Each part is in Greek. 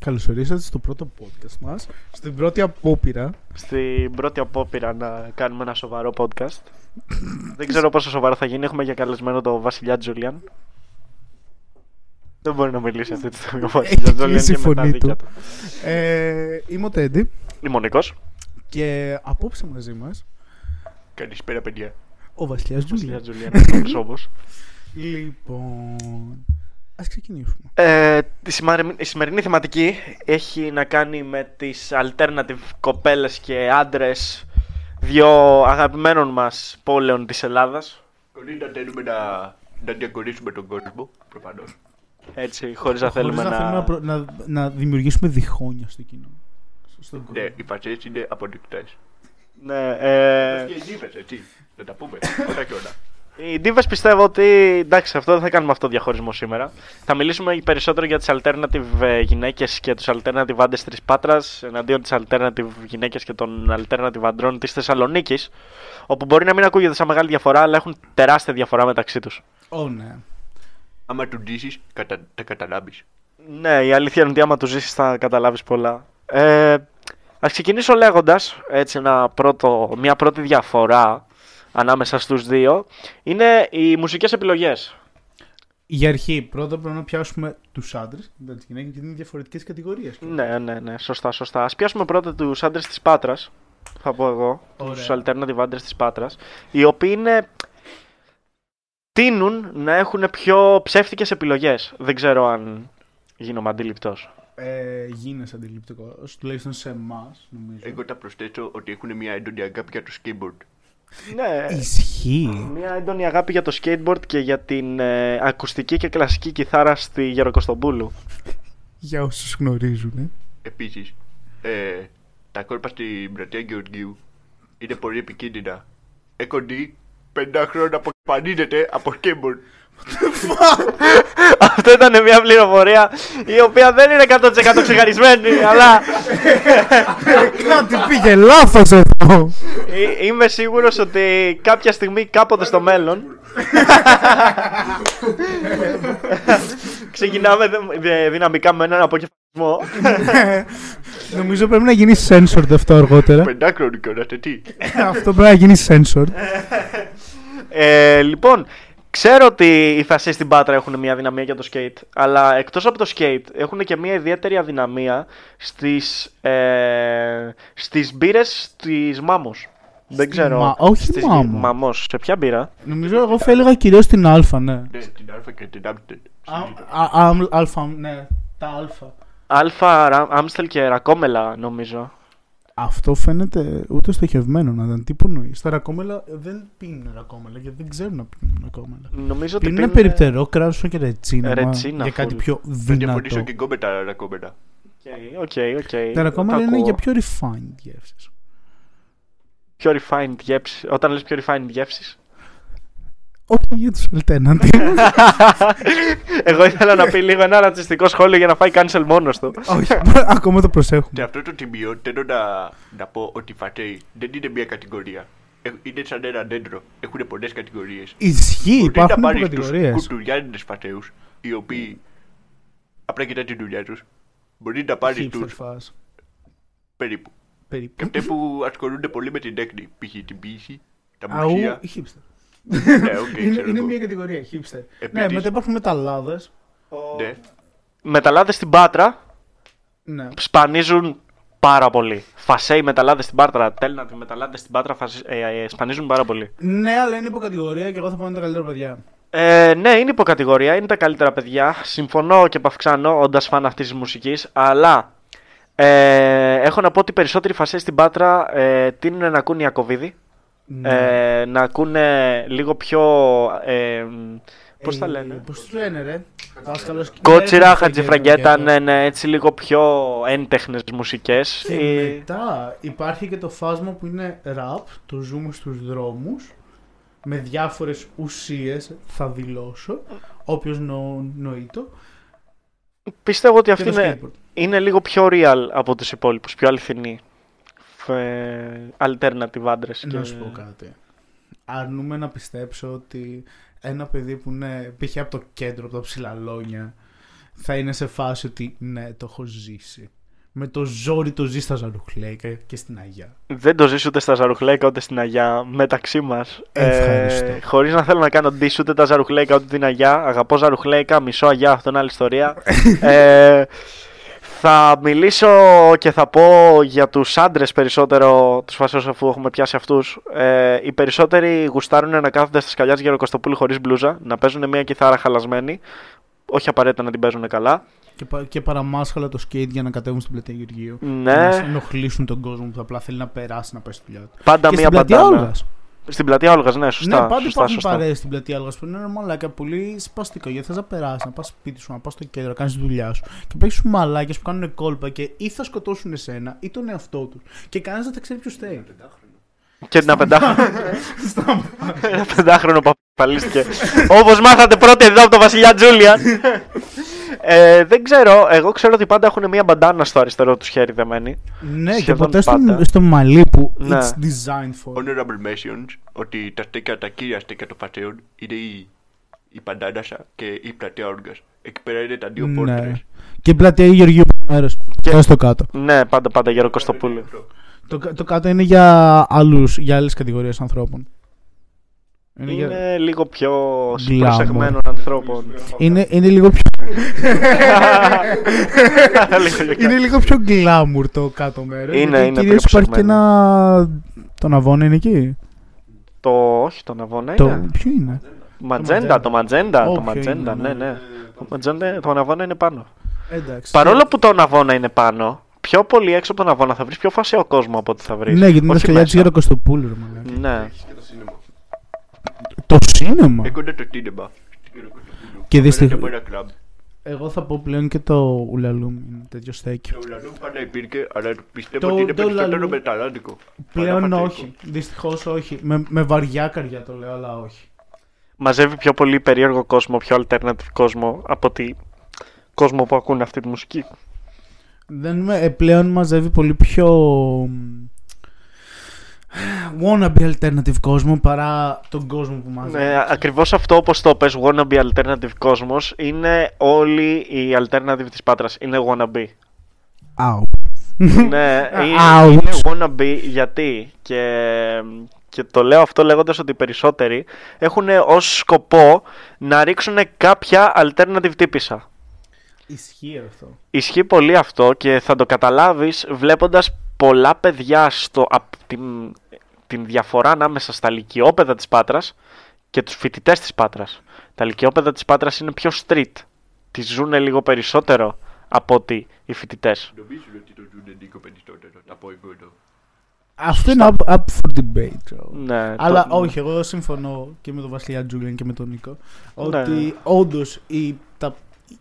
Καλώς ορίσατε στο πρώτο podcast μας, στην πρώτη απόπειρα. Στην πρώτη απόπειρα να κάνουμε ένα σοβαρό podcast. Δεν ξέρω πόσο σοβαρό θα γίνει. Έχουμε για καλεσμένο τον Βασιλιά Τζούλιαν. Δεν μπορεί να μιλήσει αυτή τη στιγμή ο Βασιλιάς Έχει Τζούλιαν κλείσει η και με τα φωνή δίκια του. του. Ε, είμαι ο Τέντι Είμαι ο Νίκος. και απόψε μαζί μας Καλησπέρα, παιδιά. ο Βασιλιάς Βασιλιάς Τζούλια. Τζούλιαν, προσώπος. Λοιπόν, ας ξεκινήσουμε. Ε, η, σημερι- η σημερινή θεματική έχει να κάνει με τις alternative κοπέλες και άντρες δύο αγαπημένων μας πόλεων της Ελλάδας. Χωρί να θέλουμε να, να διακορύσουμε τον κόσμο, προφανώς. Έτσι, χωρίς να Χωρίς θέλουμε να... θέλουμε να, προ- να, να δημιουργήσουμε διχόνια στο κοινό. Στον κόσμο. Ναι, οι φασέ είναι αποδεικτές. Ναι, ε, Και οι νύφε, έτσι. Να τα πούμε. Όλα και όλα. Οι ντίβες πιστεύω ότι εντάξει, αυτό δεν θα κάνουμε αυτό διαχωρισμό σήμερα. Θα μιλήσουμε περισσότερο για τις alternative ε, γυναίκες και τους alternative άντρες της Πάτρας εναντίον τις alternative γυναίκες και των alternative αντρών της Θεσσαλονίκης όπου μπορεί να μην ακούγεται σαν μεγάλη διαφορά αλλά έχουν τεράστια διαφορά μεταξύ τους. Ω, ναι. Άμα τους ντύσει, κατα... τα καταλάβεις. Ναι, η αλήθεια είναι ότι άμα τους ζήσεις θα καταλάβεις πολλά. Ε, ας ξεκινήσω λέγοντας έτσι ένα πρώτο, μια πρώτη διαφορά ανάμεσα στους δύο είναι οι μουσικές επιλογές. Για αρχή, πρώτα πρέπει να πιάσουμε τους άντρες, μετά τις γυναίκες, γιατί είναι διαφορετικές κατηγορίες. Ναι, ναι, ναι, σωστά, σωστά. Ας πιάσουμε πρώτα τους άντρες της Πάτρας, θα πω εγώ, Ωραία. τους alternative άντρες της Πάτρας, οι οποίοι είναι... τείνουν να έχουν πιο ψεύτικες επιλογές. Δεν ξέρω αν γίνομαι αντιληπτός. Ε, γίνεσαι αντιληπτικός, τουλάχιστον σε εμάς, νομίζω. Εγώ θα προσθέσω ότι έχουν μια έντονη αγάπη για το skateboard. Ναι, Ισχύει. μια έντονη αγάπη για το skateboard και για την ε, ακουστική και κλασική κιθάρα στη Γεροκοστομπούλου. Για όσους γνωρίζουν. ε. Επίσης, ε, τα κόρπα στην πλατεία Γεωργίου είναι πολύ επικίνδυνα. Έχω δει 50 χρόνια που εμφανίζεται από skateboard. Αυτό ήταν μια πληροφορία η οποία δεν είναι 100% ξεκαρισμένη, αλλά Κάτι πήγε λάθος εδώ. ε, είμαι σίγουρος ότι κάποια στιγμή κάποτε στο μέλλον ξεκινάμε δε- δε- δυναμικά με έναν αποκεφαλισμό. Νομίζω πρέπει να γίνει censored αυτό αργότερα. Πεντάχρονο κιόλα, τι; αυτό πρέπει να γίνει censored. Ε, λοιπόν, ξέρω ότι οι φασί στην Πάτρα έχουν μια δυναμία για το skate, αλλά εκτός από το skate έχουν και μια ιδιαίτερη αδυναμία στις, ε, στις μπύρες της Μάμος. Δεν Στη ξέρω. Μα- όχι στις... Μάμος. Μαμός. Σε ποια μπύρα; Νομίζω εγώ θα έλεγα κυρίως την Α, ναι. Ναι, την Α και την Άμστερ. Α, α, α, ναι, τα Α. Αλφα, Ρα- Άμστελ και Ρακόμελα νομίζω. Αυτό φαίνεται ούτε στοχευμένο να ήταν. Τι που νοείς. Τα ρακόμελα δεν πίνουν ρακόμελα γιατί δεν ξέρουν να πίνουν ρακόμελα. Νομίζω ότι Πίνουν πίνουν- περιπτερό κράσο και ρετσίνα. μα, Ρετσίνα, για κάτι full. πιο Θα διαφωνήσω δυνατό. και εγώ με τα ρακόμελα. OK, OK, OK. Τα ρακόμελα Το είναι ακούω. για πιο refined γεύσεις. πιο refined γεύσεις. Όταν λες πιο refined γεύσεις. Όχι για τους alternative. Εγώ ήθελα να πει λίγο ένα ρατσιστικό σχόλιο για να φάει cancel μόνος του. Όχι, ακόμα το Σε προσέχουμε. αυτό το σημείο θέλω να, να πω ότι οι φασέοι δεν είναι μια κατηγορία. Ε, Είναι σαν ένα δέντρο. Έχουν πολλές κατηγορίες. Ισχύει, Μπορεί να υπάρχουν πάρεις τους υποκατηγορίες. κουτουριάνιδε φατέους, οι οποίοι απλά κοιτάνε τη δουλειά τους. Μπορεί να πάρεις Hipster τους φας. περίπου. Περίπου. Και αυτοί που ασχολούνται πολύ με την τέχνη, π.χ. την ποιήση, τα Αού, μουσεία. Hipster. ναι, οκ, είναι, ξέρω είναι εγώ. μια κατηγορία, hipster. Ναι, Επίσης- μετά υπάρχουν μεταλλάδες. Ναι. Μεταλλάδες στην Πάτρα Ναι. σπανίζουν πάρα πολύ. Φασέοι μεταλλάδες στην Πάτρα, τέλνατοι μεταλλάδες στην Πάτρα φασι... ε, ε, σπανίζουν πάρα πολύ. ναι, αλλά είναι υποκατηγορία και εγώ θα πω είναι τα καλύτερα παιδιά. Ε, ναι, είναι υποκατηγορία, είναι τα καλύτερα παιδιά. Συμφωνώ και παυξάνω, όντας φαν αυτής της μουσικής. Αλλά ε, έχω να πω ότι οι περισσότεροι φασές στην Πάτρα ε, τείνουν να ακούν Ιακωβίδη. Ναι. Ε, να ακούνε λίγο πιο. Ε, Πώς τα Ε, λένε; Πώς τους λένε ρε; Δάσκαλος- Κότσιρα, Ναι, Χατζηφραγκέτα, Φραγκέτα. ναι, ναι, έτσι λίγο πιο έντεχνες μουσικές. Και Ε, μετά υπάρχει και το φάσμα που είναι rap, το ζούμε στους δρόμους, με διάφορες ουσίες, θα δηλώσω, όποιος νο, νοεί το. πιστεύω ότι Και αυτή το είναι, skateboard. είναι λίγο πιο real από τους υπόλοιπους, πιο αληθινή. Ε, alternative άντρες. Να και- σου πω κάτι. Αρνούμε να πιστέψω ότι ένα παιδί που είναι π.χ. από το κέντρο, από τα ψηλαλόνια, θα είναι σε φάση ότι ναι, το έχω ζήσει. Με το ζόρι το ζει στα Ζαρουχλέικα και στην Αγιά. Δεν το ζεις ούτε στα Ζαρουχλέικα ούτε στην Αγιά μεταξύ μας. Ευχαριστώ. Ε, Χωρίς να θέλω να κάνω diss ούτε τα Ζαρουχλέικα ούτε την Αγιά. Αγαπώ Ζαρουχλέικα, μισό Αγιά, αυτό είναι άλλη ιστορία. ε, θα μιλήσω και θα πω για τους άντρες περισσότερο, τους φασίους αφού έχουμε πιάσει αυτούς. Ε, οι περισσότεροι γουστάρουν να κάθονται στα σκαλιάς της Γεροκοστοπούλου χωρίς μπλούζα, να παίζουν μια κιθάρα χαλασμένη, όχι απαραίτητα να την παίζουν καλά. Και, πα- και παραμάσχαλα το skate για να κατέβουν στην πλατεία Γεωργίου. Ναι. Να ενοχλήσουν τον κόσμο που απλά θέλει να περάσει να πάει στη δουλειά του. Πάντα και μια στην πλατεία μπαντάνα. Όλγας. Στην πλατεία Όλγας, ναι, σωστά. ναι, πάντα σωστά, υπάρχουν σωστά. παρέες στην πλατεία Όλγας που είναι ρε μαλάκα πολύ σπαστικό γιατί θες να περάσεις, να πας σπίτι σου, να πας στο κέντρο, να κάνεις τη δουλειά σου και παίξεις σου μαλάκες που κάνουν κόλπα και ή θα σκοτώσουν εσένα ή τον εαυτό τους και κανένας δεν θα ξέρει ποιος φταίει. Και ένα πεντάχρονο. ένα πεντάχρονο παπαλίστηκε. Όπως μάθατε πρώτοι εδώ από τον Βασιλιά Τζούλιαν. ε, δεν ξέρω. Εγώ ξέρω ότι πάντα έχουν μία μπαντάνα στο αριστερό του χέρι δεμένη. ναι, και Σχεδόν ποτέ στο, πάντα. στο μαλλί που Ναι. it's designed for. Honorable mentions ότι τα στέκια, τα κύρια στέκια των φατσέων είναι η, η Παντάνασα και η πλατεία Όργας. Εκεί πέρα είναι τα δύο Ναι. πόρτρες. Και η πλατεία Γεωργίου μέρος. Και- Και στο κάτω. Ναι, πάντα πάντα για Κωστοπούλου. Το, κα- το κάτω είναι για, άλλους, για άλλες κατηγορίες ανθρώπων. Είναι, για- Είναι λίγο πιο Glamour. προσεγμένων ανθρώπων. είναι, είναι λίγο πιο Λίγο πιο Είναι λίγο πιο glamour το κάτω μέρος. Είναι, είναι Κυρίως πιο υπάρχει και ψεγμένο. ένα. Το Ναβόνα είναι εκεί. Το, όχι, το Ναβόνα Το... είναι. Ποιο είναι; Ματζέντα, το Ματζέντα. Ω, Το ποιο Ματζέντα, είναι, ναι, ναι. ναι. Το Ματζέντα, το Ναβόνα είναι πάνω. Εντάξει. Παρόλο που το Ναβόνα είναι πάνω, πιο πολύ έξω από τον Ναβόνα θα βρεις πιο φασαίο κόσμο από ό,τι θα βρεις. Ναι, γιατί είναι τα σκαλιά της Γεροκοστοπούλου. ρε μαλάκα. Ναι. Το σίνεμα. Έχονται το τίνεμα. Και Φαίνεται δυστυχώς- από ένα κλαμπ. Εγώ θα πω πλέον και το ουλαλούμ. Είναι τέτοιο στέκι. Το ουλανού πάντα υπήρχε, αλλά πιστεύω Το- ότι είναι το περισσότερο λαλού- μεταλλάντικο. Πλέον Παρά όχι. Δυστυχώς όχι. Με, με βαριά καρδιά το λέω, αλλά όχι. Μαζεύει πιο πολύ περίεργο κόσμο, πιο alternative κόσμο από ότι κόσμο που ακούνε αυτή τη μουσική. Δεν με, ε, πλέον μαζεύει πολύ πιο μ, wannabe alternative κόσμος παρά τον κόσμο που μαζεύει. Ναι, ακριβώς αυτό όπως το πες, wannabe alternative κόσμος, είναι όλοι οι alternative της Πάτρας. Είναι wannabe. Αου. ναι, είναι, Ouch. είναι wannabe γιατί; Και, και το λέω αυτό λέγοντας ότι οι περισσότεροι έχουν ως σκοπό να ρίξουν κάποια alternative τύπησα. Ισχύει αυτό. Ισχύει πολύ αυτό και θα το καταλάβεις βλέποντας πολλά παιδιά στο, απ, την, την διαφορά ανάμεσα στα λυκειόπαιδα της Πάτρας και τους φοιτητές της Πάτρας. Τα λυκειόπαιδα της Πάτρας είναι πιο street. Τις ζουν λίγο περισσότερο από ότι οι φοιτητές. Νομίζουν ότι το ζουν λίγο περισσότερο. Να πω εγώ εδώ. Αυτό είναι up, up for debate. ξέρω. Ναι, Αλλά το- όχι, εγώ συμφωνώ και με τον Βασιλιά Τζούλιαν και με τον Νίκο. Ναι. Ότι όντως τα,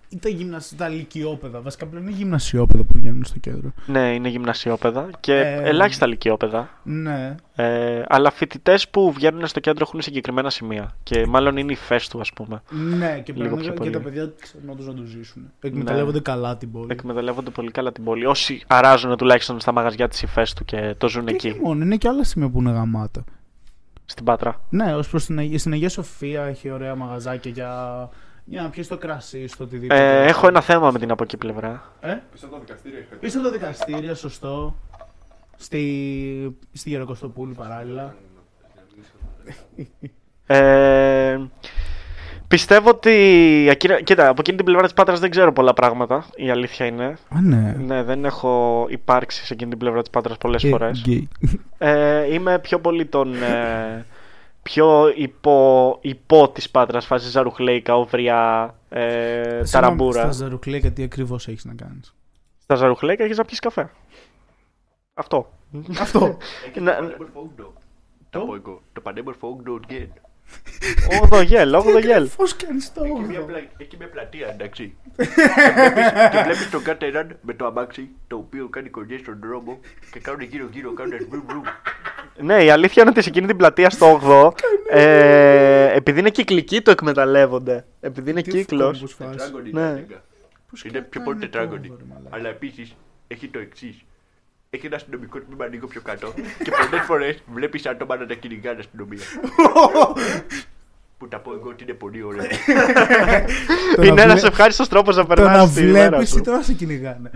ή τα, γυμνασ... τα λυκειόπαιδα, βασικά πλέον είναι γυμνασιόπαιδα που βγαίνουν στο κέντρο. Ναι, είναι γυμνασιόπαιδα και Ε, ελάχιστα λυκειόπαιδα. Ναι. Ε, αλλά φοιτητές που βγαίνουν στο κέντρο έχουν συγκεκριμένα σημεία. Και μάλλον είναι η φες του, ας πούμε. Ναι, και Λίγο πρέπει πιο και πολύ. τα παιδιά ξέρουν όντως να το ζήσουν. Εκμεταλλεύονται καλά την πόλη. Εκμεταλλεύονται πολύ καλά την πόλη. Όσοι αράζουν τουλάχιστον στα μαγαζιά τη υφές του και το ζουν Και εκεί, όχι μόνο, είναι και άλλα σημεία που είναι γαμάτα. στην Πάτρα. Ναι, ως προς την, Αγία- στην Αγία Σοφία έχει ωραία μαγαζάκια για, για να πιεις το κρασί, στο οτιδήποτε. Ε, έχω ένα θέμα με την από εκεί πλευρά. Ε; Πίσω από τα δικαστήρια είχα. Πίσω από τα δικαστήρια, σωστό. Στη, στη Γεροκωστοπούλου παράλληλα. Ε, πιστεύω ότι. ακυρα- Κοίτα, από εκείνη την πλευρά της Πάτρας δεν ξέρω πολλά πράγματα. Η αλήθεια είναι. Α, ναι. Ναι, δεν έχω υπάρξει σε εκείνη την πλευρά της Πάτρας πολλές Ε, φορές. γκέι. Ε, είμαι πιο πολύ τον. Ε, πιο υπό, υπό της Πάτρας, φάση Ζαρουχλέικα, Όβρια, ε, Συγγνώμη, Ταραμπούρα. Στα ζαρουκλέκα τι ακριβώς έχεις να κάνεις; Στα Ζαρουχλέικα έχεις να πιεις καφέ. Αυτό. Αυτό. Έχει Να- το πανέμορφο όγδο. Τα πω εγώ. Το πανέμορφο όγδο Γκέν. Όγδο γέλ, όγδο γέλ. Πώ κάνεις το Έχει μια, όγδο. πλα... έχει μια πλατεία, εντάξει. και, βλέπεις, και βλέπεις τον κάθε έναν με το αμάξι, το οποίο κάνει κολλιές στον δρόμο και κάνουν γύρω-γύρω, κάνουν βρουμ βρουμ. Ναι, η αλήθεια είναι ότι σε εκείνη την πλατεία στο 8 ε, επειδή είναι κυκλική το εκμεταλλεύονται. Επειδή είναι κύκλος. Τετράγωνη Ναι. είναι έλεγα. Είναι πιο πολύ τετράγωνη. Αλλά επίσης έχει το εξής. Έχει ένα αστυνομικό τμήμα λίγο πιο κάτω και πολλές φορές βλέπεις άτομα να τα κυνηγάνε αστυνομία. Που τα πω εγώ ότι είναι πολύ ωραία. Το να Είναι ένας βλέ- ευχάριστος τρόπος να Το να περνάς τη μέρα βλέπεις σου. ή το να σε κυνηγάνε.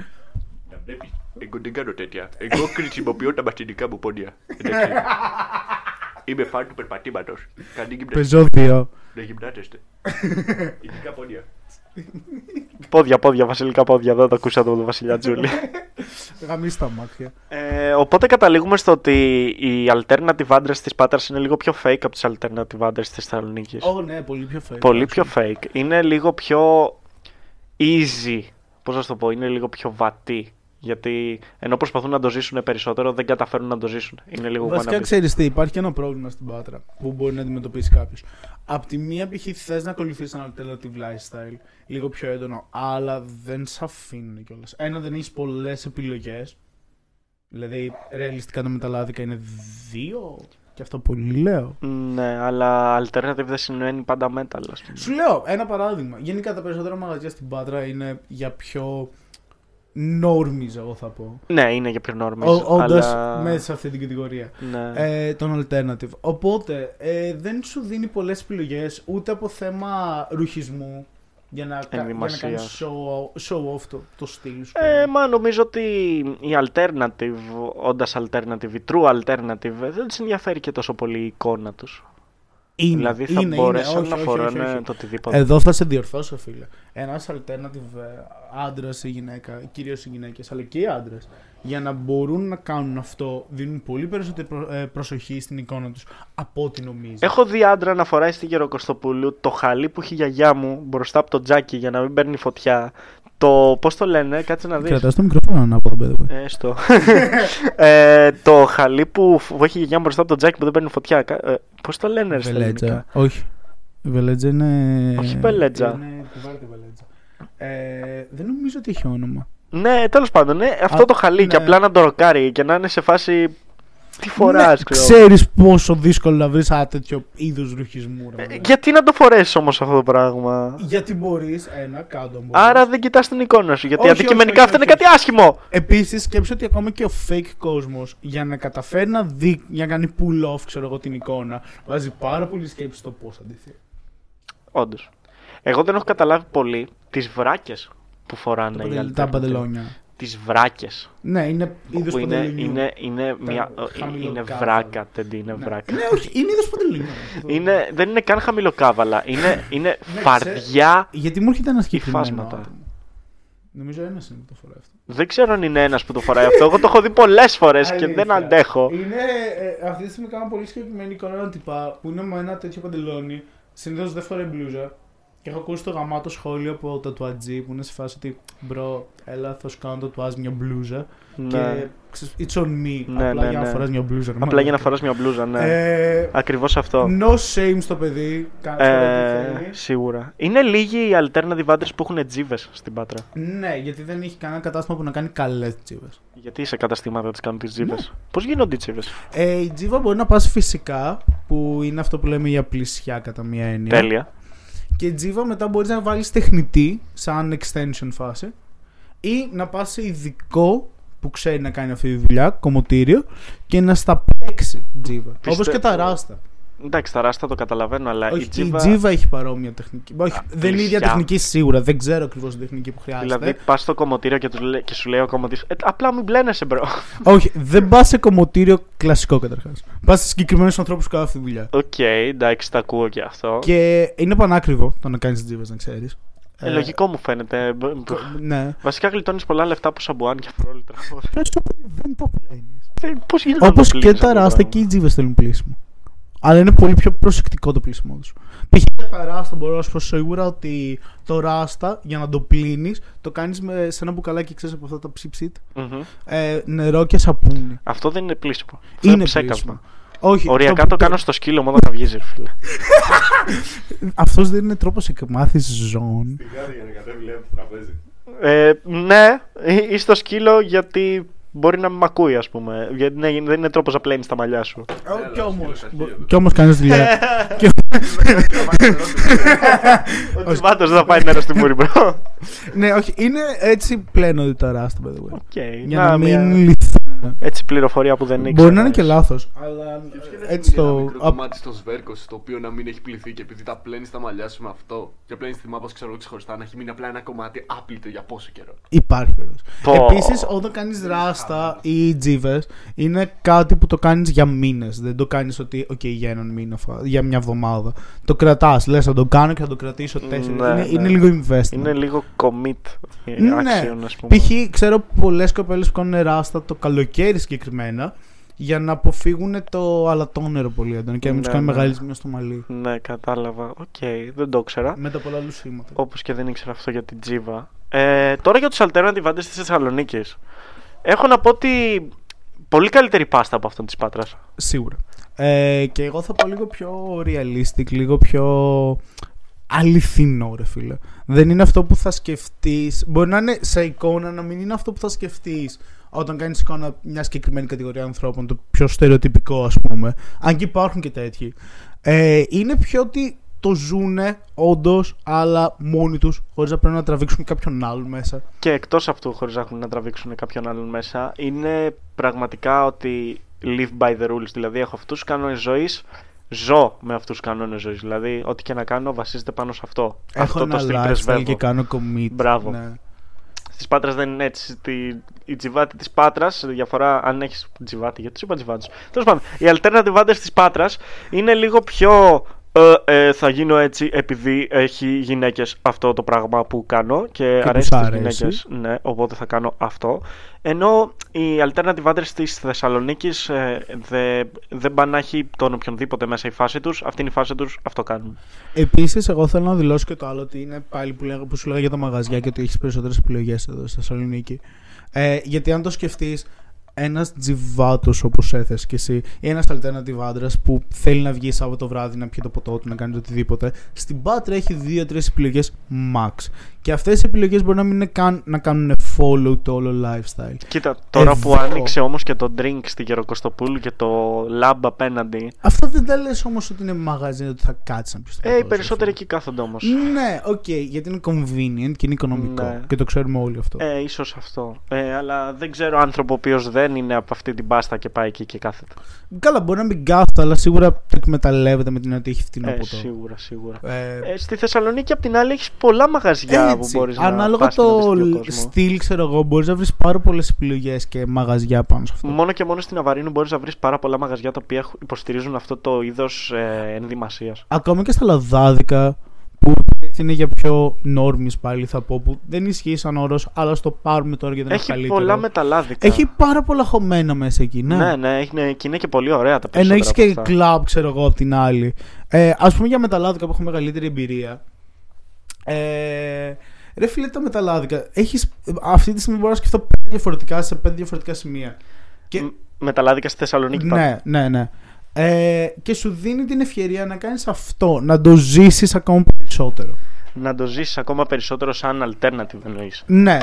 Να βλέπεις. Εγώ δεν κάνω τέτοια. Εγώ χρησιμοποιώ τα μαστινικά μου πόδια. Εντάξει. Είμαι φαν του περπατήματο. Κάνει γυμναστική. Πεζόδιο. Να γυμνάζεστε. Ειδικά πόδια. Πόδια, πόδια, βασιλικά πόδια. Δεν το ακούσατε από τον Βασιλιά Τζούλη. Γαμίσει τα μάτια. Ε, οπότε καταλήγουμε στο ότι οι alternative άντρε τη Πάτρα είναι λίγο πιο fake από τι alternative άντρε τη Θεσσαλονίκη. Ω, ναι, πολύ πιο fake. Πολύ πιο fake. Είναι λίγο πιο easy. Πώ να σου το πω, είναι λίγο πιο βατή. Γιατί ενώ προσπαθούν να το ζήσουν περισσότερο, δεν καταφέρουν να το ζήσουν. Είναι λίγο Βασικά wannabe. ξέρεις τι, υπάρχει και ένα πρόβλημα στην Πάτρα που μπορεί να αντιμετωπίσει κάποιος. Απ' τη μία π.χ. θες να ακολουθήσεις ένα alternative lifestyle, λίγο πιο έντονο, αλλά δεν σε αφήνουν κιόλας. Ένα, δεν έχεις πολλές επιλογές. Δηλαδή, ρεαλιστικά τα μεταλλάδικα είναι δύο. Και αυτό πολύ λέω. Ναι, αλλά alternative δεν σημαίνει πάντα metal, ας πούμε. Σου λέω ένα παράδειγμα. Γενικά τα περισσότερα μαγαζιά στην Πάτρα είναι για πιο normies, εγώ θα πω. Ναι, είναι για πιο normies. Όντα αλλά... μέσα σε αυτή την κατηγορία. Ναι. ε, τον alternative. Οπότε ε, δεν σου δίνει πολλές επιλογές ούτε από θέμα ρουχισμού για να, κα- για να Ενδυμασίας. κάνεις show, show off το, το στυλ σου. Ε, μα νομίζω ότι η alternative, όντας alternative, η true alternative, δεν τους ενδιαφέρει και τόσο πολύ η εικόνα τους. Είναι, δηλαδή θα είναι, μπορέσουν είναι. Όχι, να όχι, φοράνε όχι, όχι. το οτιδήποτε. Εδώ θα σε διορθώσω, φίλε. Ένας alternative άντρας ή γυναίκα, κυρίως οι γυναίκες, αλλά και οι άντρες, για να μπορούν να κάνουν αυτό, δίνουν πολύ περισσότερη προ- ε, προσοχή στην εικόνα τους από ό,τι νομίζει. Έχω δει άντρα να φοράει στη Γεροκοστοπούλου το χαλί που έχει η γιαγιά μου μπροστά από το τζάκι για να μην παίρνει φωτιά. Το. Πώς το λένε, κάτσε να δεις. Κρατάς το μικρόφωνο ανάποδα, by the way. Έστω. ε, το χαλί που, που έχει η γιαγιά μου μπροστά από το τζάκι που δεν παίρνει φωτιά. Ε, Πώς το λένε, ρε, στα Βελέτζα. ελληνικά; Όχι. Η βελέτζα είναι. Όχι βελέτζα. Είναι κουβάρτη βελέτζα. Ε, δεν νομίζω ότι έχει όνομα. Ναι, τέλος πάντων, ναι, αυτό Α, το χαλί και ναι. απλά να το ροκάρει και να είναι σε φάση. Τι φοράς, ναι, ξέρω. Ξέρεις πόσο δύσκολο να βρεις ένα τέτοιο είδους ρουχισμού. Ρε, Ε, μαλάκα. γιατί να το φορέσεις όμως αυτό το πράγμα; Γιατί μπορείς, ένα, κάτω μπορείς. Άρα δεν κοιτάς την εικόνα σου. Γιατί Όχι, όχι, αντικειμενικά όχι, αυτό όχι, είναι κάτι άσχημο. Επίσης σκέψου ότι ακόμα και ο fake κόσμος για να καταφέρει να δει, για να κάνει pull off ξέρω εγώ την εικόνα βάζει πάρα πολύ σκέψη στο πώς θα ντυθεί. Όντως. Εγώ δεν έχω καταλάβει πολύ τις βράκες που φοράνε Τα οι παντελ- Τα παντελόνια. Τις βράκες. Ναι, είναι είδος Που είναι, παντελονιού. είναι, είναι, Τα μια, χαμηλοκάβαλα. είναι βράκα, τεντή, είναι Ναι. βράκα. Ναι, όχι, είναι είδος παντελονιού. Είναι, δεν είναι καν χαμηλοκάβαλα. Είναι, είναι Ναι, φαρδιά. Γιατί μου έρχεται ένα συγκεκριμένο Υφάσματα. άτομο. Νομίζω ένας είναι που το φοράει αυτό. Δεν ξέρω αν είναι ένας που το φοράει αυτό. Εγώ το έχω δει πολλές φορές και Αλήθεια. δεν αντέχω. Είναι, ε, αυτή τη στιγμή κάνω πολύ συγκεκριμένη εικόνα έναν τυπά που είναι με ένα τέτοιο παντελόνι. Συνήθως δεν φοράει μπλούζα. Και έχω ακούσει το γαμάτο σχόλιο από το τατουατζή που είναι σε φάση ότι bro, έλα θα σου κάνω τατουάζ μια μπλούζα. Ναι. Και ξέρεις, it's on me. Ναι, απλά ναι, για να ναι. φοράς μια μπλούζα. ρε Απλά μαλάκα. για να φοράς μια μπλούζα, ναι. Ε, Ακριβώς αυτό. no shame στο παιδί. Κάνεις ό,τι Ε, θέλεις. σίγουρα. Είναι λίγοι οι alternative άντρες που έχουν τζίβες στην Πάτρα. Ναι, γιατί δεν έχει κανένα κατάστημα που να κάνει καλές τζίβες. Γιατί σε καταστήματα τις κάνουν τις τζίβες; Ναι. Πώς γίνονται οι τζίβες; Ε, η τζίβα μπορεί να πας φυσικά, που είναι αυτό που λέμε για πλησιά κατά μία έννοια. Τέλεια. Και η τζίβα μετά μπορείς να βάλεις τεχνητή, σαν extension φάση, ή να πας σε ειδικό που ξέρει να κάνει αυτή τη δουλειά, κομμωτήριο, και να στα παίξει τζίβα. Όπως Πιστεύω. και τα ράστα. Εντάξει, τα ράστα το καταλαβαίνω, αλλά Όχι, η τζίβα. η τζίβα έχει παρόμοια τεχνική. Όχι, δεν είναι η ίδια πλησιά. τεχνική σίγουρα. Δεν ξέρω ακριβώς την τεχνική που χρειάζεται. Δηλαδή, πας στο κομμωτήριο και, τους λέ- και σου λέει ο κομμωτής. Ε, απλά μην μπλένεσαι, bro. Όχι, δεν πας σε κομμωτήριο κλασικό καταρχάς. Πας σε συγκεκριμένους ανθρώπους που κάνουν αυτή τη δουλειά. Οκ, εντάξει, τα ακούω και αυτό. Και είναι πανάκριβο το να κάνεις τζίβες, να ξέρεις. Ε, λογικό μου φαίνεται. Μπ- μπ- Ναι. Βασικά γλιτώνεις πολλά λεφτά από σαμπουάν και πρόλητρα. Πες το, δεν το πλένεις. Πώς γίνεται να Όπως το και πλύνεις τα αυτό το ράστα πράγμα; και οι τζίβες θέλουν πλύσιμο. Αλλά είναι πολύ πιο προσεκτικό το πλύσιμό τους. Π.χ. για τα ράστα μπορώ να σου πω σίγουρα ότι το ράστα για να το πλύνεις το κάνεις σε ένα μπουκαλάκι, ξέρεις από αυτά τα ψιψίτ. Μμμ. Ε, νερό και σαπούνι. Αυτό δεν είναι πλήσιμο. Αυτό Είναι ψέκασμα. πλήσιμο. Όχι, Οριακά το, κάνω στο σκύλο μου όταν θα βγεις, ρε φίλε. Αυτός δεν είναι τρόπος εκμάθησης ζώων. Σιγάρι για να κατέβει λέει από το τραπέζι. Ε, ναι, ή- ή στο σκύλο γιατί μπορεί να με μ' ακούει, ας πούμε. Γιατί ναι, δεν είναι τρόπος να πλένεις τα μαλλιά σου. Κι όμως. σκύλο, Κι όμως κάνεις δουλειά. Και- Ο τζιβάτος δεν θα πάει νερό στη μούρη, bro. Ναι, όχι, είναι έτσι πλένονται τα ράστα, by the way. OK, Για να, μην μια- λυθούν Έτσι πληροφορία που δεν ήξερα. Μπορεί να είναι και λάθος. Αλλά έτσι το. το. Ένα μικρό α- κομμάτι στο σβέρκο το οποίο να μην έχει πλυθεί και επειδή τα πλένεις στα μαλλιά σου με αυτό και πλένεις τη μάπα ξέρω εγώ ξεχωριστά να έχει μείνει απλά ένα κομμάτι άπλυτο για πόσο καιρό. Υπάρχει περίπτωση. Πω. Επίσης, όταν κάνεις ράστα ή τζίβες, είναι κάτι που το κάνεις για μήνες. Δεν το κάνεις ότι, OK, για έναν μήνα, φα- για μια εβδομάδα. Το κρατάς. Λες, θα το κάνω και θα το κρατήσω τέσσερις. Ναι, είναι, ναι. είναι λίγο investment. Είναι λίγο commit ε, Ναι. action, ας πούμε. Π.χ. ξέρω πολλές κοπέλες που κάνουν ράστα το καλοκαίρι συγκεκριμένα για να αποφύγουν το αλατόνερο πολύ έντονο και να μην τους Ναι, κάνει ναι. μεγάλη ζημιά στο μαλλί. Ναι, κατάλαβα. Οκ, δεν το ήξερα. Με τα πολλά λουσίματα. Όπως και δεν ήξερα αυτό για την τζίβα. Ε, τώρα για τους alternative άντρες της Θεσσαλονίκης. Έχω να πω ότι πολύ καλύτερη πάστα από αυτόν της Πάτρας. Σίγουρα. Ε, και εγώ θα πω λίγο πιο realistic, λίγο πιο αληθινό, ρε φίλε. Δεν είναι αυτό που θα σκεφτείς. Μπορεί να είναι σε εικόνα, να μην είναι αυτό που θα σκεφτείς όταν κάνει εικόνα μια συγκεκριμένη κατηγορία ανθρώπων. Το πιο στερεοτυπικό, ας πούμε. Αν και υπάρχουν και τέτοιοι. Ε, είναι πιο ότι το ζουνε όντως, αλλά μόνοι τους, χωρίς να πρέπει να τραβήξουν κάποιον άλλον μέσα. Και εκτός αυτού, χωρίς να έχουν να τραβήξουν κάποιον άλλον μέσα, είναι πραγματικά ότι live by the rules. Δηλαδή, έχω αυτούς τους κανόνες ζωής, ζω με αυτούς τους κανόνες ζωής. Δηλαδή, ό,τι και να κάνω βασίζεται πάνω σε αυτό. Έχω αυτό ένα στυλ lifestyle πρεσβεύω. και κάνω commit. Μπράβο. Ναι. Στι Πάτρε δεν είναι έτσι. Στη, η τζιβάτη της Πάτρας, διαφορά αν έχεις τζιβάτη, γιατί του είπα τζιβάτη. Τέλος πάντων, οι alternative άντρες της Πάτρας είναι λίγο πιο. Ε, ε, θα γίνω έτσι επειδή έχει γυναίκες αυτό το πράγμα που κάνω και, που αρέσει σ' στις αρέσει. γυναίκες ναι, οπότε θα κάνω αυτό ενώ οι alternative άντρες της Θεσσαλονίκης ε, δεν δεν πάνε να έχει τον οποιονδήποτε μέσα η φάση τους αυτή είναι η φάση τους, αυτό κάνουν Επίσης, εγώ θέλω να δηλώσω και το άλλο ότι είναι πάλι που, λέγα, που σου λέγα για τα μαγαζιά και ότι έχεις περισσότερες επιλογές εδώ στη Θεσσαλονίκη. Ε, γιατί αν το σκεφτείς, ένας τζιβάτος όπως έθεσε και εσύ, ή ένας alternative άντρας που θέλει να βγει Σάββατο βράδυ να πιει το ποτό του, να κάνει το οτιδήποτε, στην Πάτρα έχει δύο-τρεις επιλογές max. Και αυτές οι επιλογές μπορεί να μην είναι καν να κάνουν follow το όλο lifestyle. Κοίτα, τώρα που Εδώ. άνοιξε όμως και το drink στη Γεροκωστοπούλου και το lab απέναντι Αυτό δεν τα λες όμως ότι είναι μαγαζί, ότι θα κάτσεις να πεις ε, οι περισσότεροι εκεί κάθονται όμως Ναι, οκ, γιατί είναι convenient και είναι οικονομικό. Ναι. Και το ξέρουμε όλοι αυτό. Ε, ίσως αυτό. Ε, αλλά δεν ξέρω άνθρωπο ο οποίος δεν είναι από αυτή την πάστα και πάει εκεί και κάθεται. Καλά, μπορεί να μην κάθεται, αλλά σίγουρα το εκμεταλλεύεται με την ότι έχει φτηνό Ε, ποτό. σίγουρα, σίγουρα. Ε, Ε, στη Θεσσαλονίκη απ' την άλλη έχεις πολλά μαγαζιά που έτσι, μπορείς ανάλογα να πας και να δεις το πιο κόσμο. στυλ, ξέρω εγώ, μπορείς να βρεις πάρα πολλές επιλογές και μαγαζιά πάνω σε αυτό. Μόνο και μόνο στην Αβαρίνου μπορείς να βρεις πάρα πολλά μαγαζιά τα οποία έχουν- υποστηρίζουν αυτό το είδος ε, ενδυμασίας. Ακόμα και στα λαδάδικα, που είναι για πιο νόρμις πάλι θα πω, που δεν ισχύει σαν όρος, αλλά στο πάρουμε τώρα γιατί είναι Έχει καλύτερο. πολλά μεταλλάδικα. Έχει πάρα πολλά χωμένα μέσα εκεί, ναι. Ναι, ναι, είναι, και είναι και πολύ ωραία τα Ενώ περισσότερα. έχει από και αυτά. κλαμπ, ξέρω εγώ, απ' την άλλη. Ε, Α πούμε για μεταλλάδικα που έχω μεγαλύτερη εμπειρία. Ε, ρε φίλε, τα μεταλλάδικα. Έχεις, αυτή τη στιγμή μπορώ να σκεφτώ πέντε διαφορετικά σε πέντε διαφορετικά σημεία. Και, Μ- Μεταλλάδικα στη Θεσσαλονίκη πάντα. ναι, ναι, ναι. Ε, και σου δίνει την ευκαιρία να κάνεις αυτό, να το ζήσεις ακόμα περισσότερο. Να το ζήσεις ακόμα περισσότερο σαν alternative εννοείς. Ναι,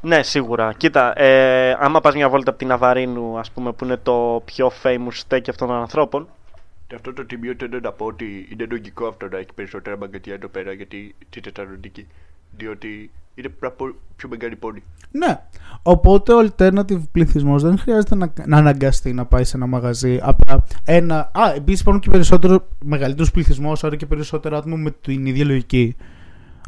Ναι, σίγουρα. Κοίτα, ε, άμα πας μια βόλτα από την Αβαρίνου, ας πούμε, που είναι το πιο famous steak αυτών των ανθρώπων, Και αυτό το τιμίο θέλω να πω ότι είναι λογικό αυτό να έχει περισσότερα μαγκατιά εδώ πέρα γιατί στη Θεσσαλονίκη. Διότι είναι πάρα πολύ πιο μεγάλη πόλη. Ναι. Οπότε ο alternative πληθυσμός δεν χρειάζεται να, να αναγκαστεί να πάει σε ένα μαγαζί. Απλά ένα. Α, επίσης υπάρχουν και περισσότερο μεγαλύτερος πληθυσμός, άρα και περισσότερο άτομα με την ίδια λογική.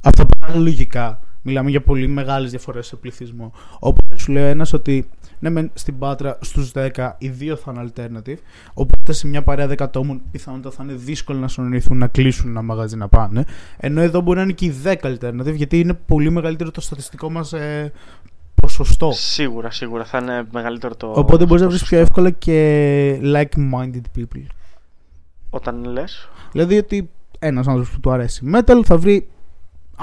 Αυτό που είναι λογικά. Μιλάμε για πολύ μεγάλες διαφορές σε πληθυσμό. Οπότε σου λέει ένας ότι ναι, μεν στην Πάτρα στους 10 οι δύο θα είναι alternative. Οπότε σε μια παρέα 10 ατόμων πιθανότατα θα είναι δύσκολο να συνοηθούν να κλείσουν ένα μαγαζί να πάνε. Ενώ εδώ μπορεί να είναι και οι 10 alternative γιατί είναι πολύ μεγαλύτερο το στατιστικό μας ε, ποσοστό. σίγουρα, σίγουρα θα είναι μεγαλύτερο το. Οπότε μπορείς να βρεις ποσοστό. πιο εύκολα και like-minded people. Όταν λες. Δηλαδή ότι ένας άνθρωπος που του αρέσει metal θα βρει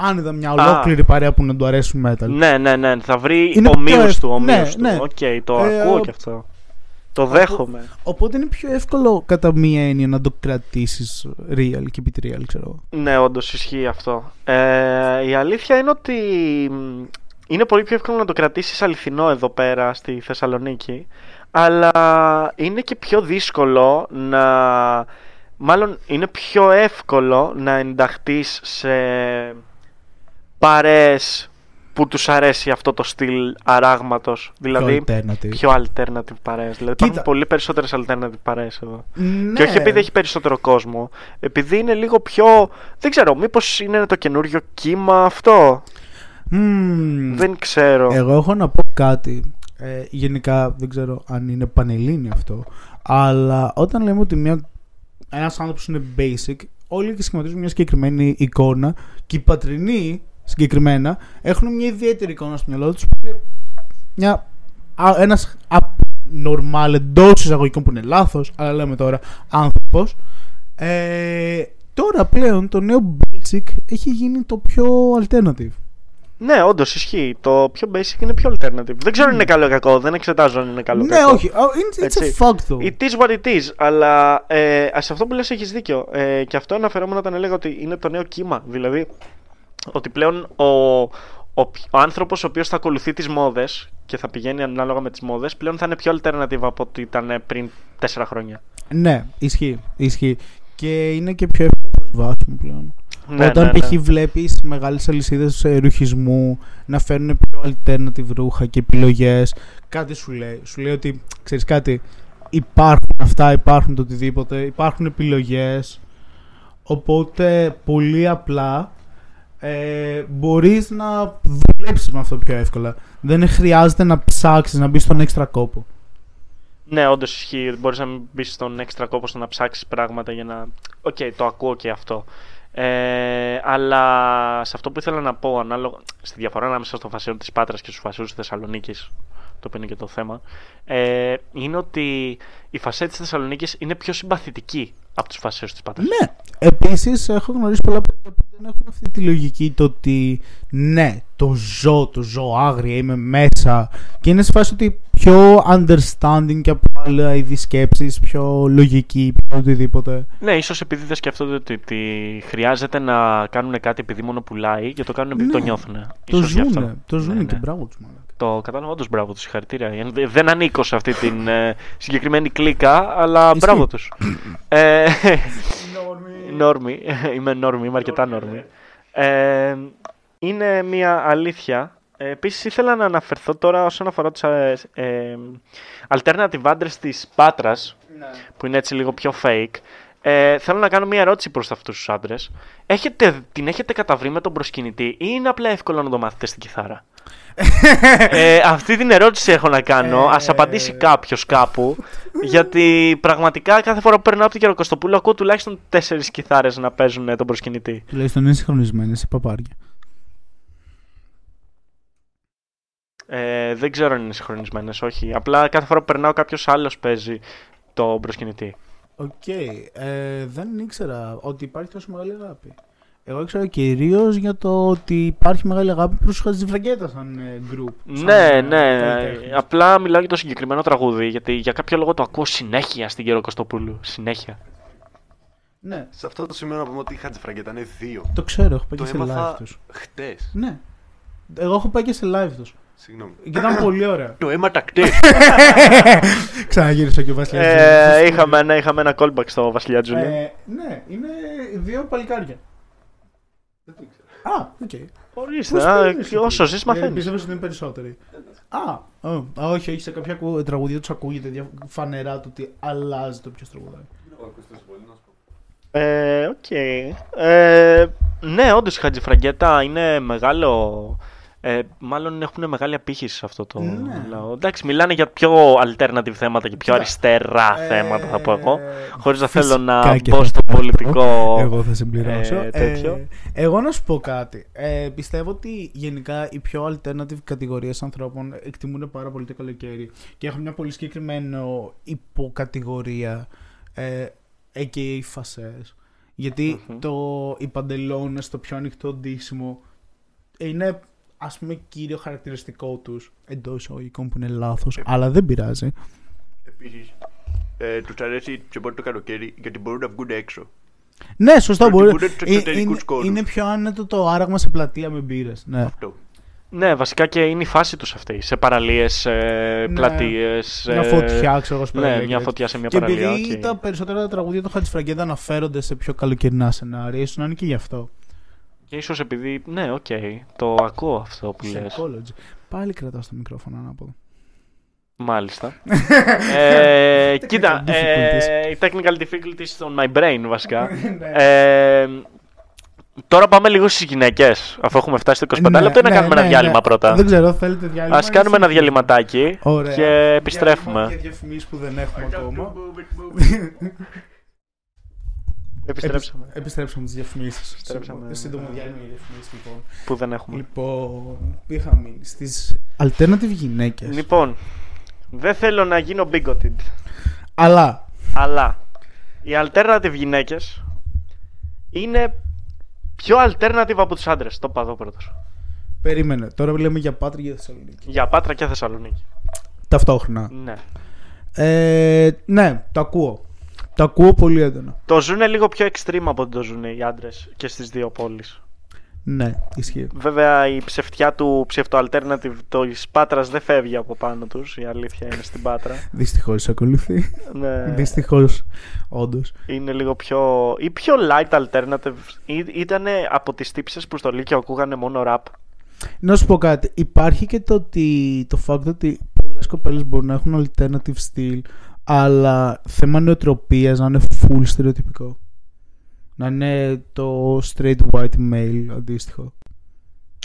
άνετα μια Α. ολόκληρη παρέα που να του αρέσουν metal. Ναι, ναι, ναι. Θα βρει Είναι ομοίους πιο ευ- του, ομοίους ναι, του. ναι. Οκ, το Ε, ακούω ο- και αυτό. Το δέχομαι. Οπότε είναι πιο εύκολο κατά μία έννοια να το κρατήσεις real και keep it real, ξέρω εγώ. Ναι, όντως ισχύει αυτό. Ε, η αλήθεια είναι ότι μ, είναι πολύ πιο εύκολο να το κρατήσεις αληθινό εδώ πέρα στη Θεσσαλονίκη, αλλά είναι και πιο δύσκολο να... Μάλλον είναι πιο εύκολο να ενταχθείς σε παρέες που τους αρέσει αυτό το στυλ αράγματος. Δηλαδή alternative. πιο alternative παρέες. Δηλαδή υπάρχουν Κοίτα. πολύ περισσότερες alternative παρέες εδώ. Ναι. Και όχι επειδή έχει περισσότερο κόσμο, επειδή είναι λίγο πιο. Δεν ξέρω, μήπως είναι το καινούριο κύμα αυτό; Μμμ. Δεν ξέρω. Εγώ έχω να πω κάτι. Ε, γενικά δεν ξέρω αν είναι πανελλήνιο αυτό. Αλλά όταν λέμε ότι μια, ένας άνθρωπος είναι basic, όλοι και σχηματίζουν μια συγκεκριμένη εικόνα και οι πατρινοί συγκεκριμένα έχουν μια ιδιαίτερη εικόνα στο μυαλό τους που είναι μια, α, ένας normal εντός εισαγωγικών που είναι λάθος, αλλά λέμε τώρα άνθρωπος. Ε, τώρα πλέον το νέο basic έχει γίνει το πιο alternative. Ναι, όντως ισχύει. Το πιο basic είναι πιο alternative. Δεν ξέρω αν είναι καλό ή κακό. Δεν εξετάζω αν είναι καλό ή Ναι, κακό. όχι. Oh, it's, it's a Έτσι. fact though. It is what it is. Αλλά ε, σε αυτό που λες έχεις δίκιο. Ε, και αυτό αναφερόμουν όταν έλεγα ότι είναι το νέο κύμα. Δηλαδή, ότι πλέον ο, ο, ο άνθρωπος ο οποίος θα ακολουθεί τις μόδες και θα πηγαίνει ανάλογα με τις μόδες, πλέον θα είναι πιο alternative από ό,τι ήταν πριν τέσσερα χρόνια. Ναι, ισχύει, ισχύει. Και είναι και πιο εύκολο προσβάσιμο πλέον. Ναι, Όταν ναι, ναι. π.χ. βλέπεις μεγάλες αλυσίδες ρουχισμού να φέρνουν πιο alternative ρούχα και επιλογές, κάτι σου λέει. Σου λέει ότι ξέρεις κάτι, υπάρχουν αυτά, υπάρχουν το οτιδήποτε, υπάρχουν επιλογές. Οπότε πολύ απλά ε, μπορείς να δουλέψεις με αυτό πιο εύκολα. Δεν χρειάζεται να ψάξεις να μπεις στον έξτρα κόπο. Ναι, όντως ισχύει. Μπορείς να μην μπεις στον έξτρα κόπο στο να ψάξεις πράγματα για να. Οκ, το ακούω και αυτό. Ε, αλλά σε αυτό που ήθελα να πω, ανάλογα στη διαφορά ανάμεσα στο φασαίο της Πάτρας και στους φασαίους της Θεσσαλονίκης, το οποίο είναι και το θέμα, ε, είναι ότι οι φασαίοι της Θεσσαλονίκης είναι πιο συμπαθητικοί από τους φασαίους της Πάτρας. Ναι. Επίσης, έχω γνωρίσει πολλά παιδιά που δεν έχουν αυτή τη λογική το ότι ναι, το ζω, το ζω άγρια, είμαι μέσα. Και είναι σε φάση ότι πιο understanding και από άλλα είδη σκέψη, πιο λογική, πιο οτιδήποτε. Ναι, ίσως επειδή δεν σκέφτονται ότι, ότι χρειάζεται να κάνουν κάτι επειδή μόνο πουλάει και το κάνουν επειδή Ναι. το νιώθουν. Το ζούνε, το ζούνε Ναι, και ναι. μπράβο τους μάλλον. Το κατάλαβα όντως μπράβο τους, συγχαρητήρια. Ε, Δεν ανήκω σε αυτή την ε, συγκεκριμένη κλίκα, αλλά Ισχύει. μπράβο τους. ε, νόρμη. είμαι νόρμη, είμαι αρκετά νόρμη. Ε, είναι μια αλήθεια. Ε, Επίσης ήθελα να αναφερθώ τώρα όσον αφορά τους ε, ε, alternative άντρε της Πάτρας, που είναι έτσι λίγο πιο fake. Ε, θέλω να κάνω μια ερώτηση προς αυτούς τους άντρες. Έχετε, την έχετε καταβρει με τον προσκυνητή ή είναι απλά εύκολο να το μάθετε στην κιθάρα; Ε, αυτή την ερώτηση έχω να κάνω. Ε. Ας απαντήσει κάποιος κάπου. γιατί πραγματικά κάθε φορά που περνάω από την Κεροκοστοπούλου ακούω τουλάχιστον τέσσερις κιθάρες να παίζουν ε, τον προσκυνητή. Τουλάχιστον είναι συγχρονισμένες οι παπαριές. Ε, δεν ξέρω αν είναι συγχρονισμένες, όχι. Απλά κάθε φορά που περνάω κάποιος άλλος παίζει τον προσκυνητή. Οκ. Ε, δεν ήξερα ότι υπάρχει τόσο μεγάλη αγάπη. Εγώ ήξερα κυρίως για το ότι υπάρχει μεγάλη αγάπη προς τους Χατζηφραγκέτα σαν ε, group. σαν, Ναι, ε, ναι. καλλιτέχνες. Απλά μιλάω για το συγκεκριμένο τραγούδι, γιατί για κάποιο λόγο το ακούω συνέχεια στην Γεροκωστοπούλου. Συνέχεια. Ναι, Σε αυτό το σημείο να πούμε ότι η Χατζηφραγκέτα είναι δύο. το ξέρω, έχω πάει Το και σε live έμαθα τους. χτες. Ναι. Εγώ έχω πάει και σε live τους. Συγγνώμη. Και ήταν πολύ ωραία. Το αίμα τακτές. Ξαναγύρισα και ο Βασιλιάς. Ε, είχαμε, ένα, είχαμε ένα callback στο Βασιλιά Τζούλια. Ε, ναι, είναι δύο παλικάρια. Α, οκ. Ορίστε, Πώς α, παίρνεις και εσύ; όσο ζεις Ε, μαθαίνεις. Πιστεύω ότι είναι περισσότεροι. Α, ω, α, όχι, όχι, σε κάποια ακου- τραγουδία τους ακούγεται δια- φανερά το ότι αλλάζει το ποιος τραγουδάει. Ε, οκ. Ε, ναι, όντως η Χατζηφραγκέτα είναι μεγάλο... Ε, μάλλον έχουν μεγάλη απήχηση σε αυτό το Ναι. λαό. Εντάξει, μιλάνε για πιο alternative θέματα και πιο Κοίτα, αριστερά Ε, θέματα θα πω εγώ. Χωρίς να φυσικά θέλω να και μπω θα στο πω αυτό. πολιτικό... Εγώ θα συμπληρώσω. ε, τέτοιο. Ε, εγώ να σου πω κάτι. Ε, πιστεύω ότι γενικά οι πιο alternative κατηγορίες ανθρώπων εκτιμούν πάρα πολύ το καλοκαίρι και έχουν μια πολύ συγκεκριμένη υποκατηγορία ε, a.k.a. φασαίους. Γιατί Μμμ. το, οι παντελόνες, το πιο ανοιχτό ντύσιμο είναι ας πούμε κύριο χαρακτηριστικό τους εντός εισαγωγικών που είναι λάθος, αλλά δεν πειράζει. Επίσης, ε, τους αρέσει πιο πολύ το καλοκαίρι γιατί μπορούν να βγουν έξω. Ναι, σωστά. Μπορεί, Προτιμούνται τους ε, εξωτερικούς είναι, χώρους. είναι πιο άνετο το άραγμα σε πλατεία με μπύρες. Ναι. Αυτό. Ναι, βασικά και είναι η φάση τους αυτή. Σε παραλίες, ε, Ναι. πλατείες... Μια ε, φωτιά, ξέρω εγώ, στο Ναι, παραλία μια και φωτιά σε μια Και παραλία. επειδή οκ. τα περισσότερα τραγούδια του Χατζηφραγκέτα αναφέρονται σε πιο καλοκαιρινά σενάρια, ίσως να είναι και γι' αυτό. Και ίσως επειδή, ναι, οκ, το ακούω αυτό που λες. Psychology. Πάλι κρατάω στο μικρόφωνο ανάποδο. Μάλιστα. ε, κοίτα, Technical difficulties. ε, οι technical difficulties on my brain βασικά. Ναι. ε, τώρα πάμε λίγο στις γυναίκες, αφού έχουμε φτάσει στο 25 Ναι, λεπτό, να ναι, κάνουμε ναι, ένα διάλειμμα ναι. πρώτα; Δεν ξέρω, θέλετε διάλειμμα. Ας κάνουμε ένα διαλειμματάκι Ωραία. και Διάλειμμα επιστρέφουμε. Και διαφημίσεις που δεν έχουμε ακόμα. Επιστρέψαμε. Επι- Επιστρέψαμε τις διαφημίσεις. Επιστρέψαμε. Σύντομο διάλειμμα για διαφημίσεις λοιπόν. Που δεν έχουμε. Λοιπόν, που είχα μείνει στις alternative γυναίκες. Λοιπόν, δεν θέλω να γίνω bigoted, Αλλά, αλλά οι alternative γυναίκες είναι πιο alternative από τους άντρες. Το είπα εδώ πρώτος. περίμενε. Τώρα μιλάμε για Πάτρη και Θεσσαλονίκη. Για Πάτρα και Θεσσαλονίκη. Ταυτόχρονα. Ναι. Ε, ναι, το ακούω. Το ακούω πολύ έντονα. Το ζουν λίγο πιο extreme από ότι το ζουν οι άντρες και στις δύο πόλεις. Ναι, ισχύει. Βέβαια η ψευτιά του ψευτο-alternative της Πάτρας δεν φεύγει από πάνω τους. Η αλήθεια είναι στην Πάτρα. Δυστυχώς ακολουθεί. ναι, Δυστυχώς, όντως. είναι λίγο πιο. ή πιο light alternative. Ήταν από τις τύψεις που στο Λύκειο ακούγανε μόνο rap. Να σου πω κάτι. Υπάρχει και το, ότι, το fact ότι πολλές κοπέλες μπορούν να έχουν alternative style, αλλά θέμα νοοτροπίας να είναι full στερεοτυπικό. Να είναι το straight white male αντίστοιχο.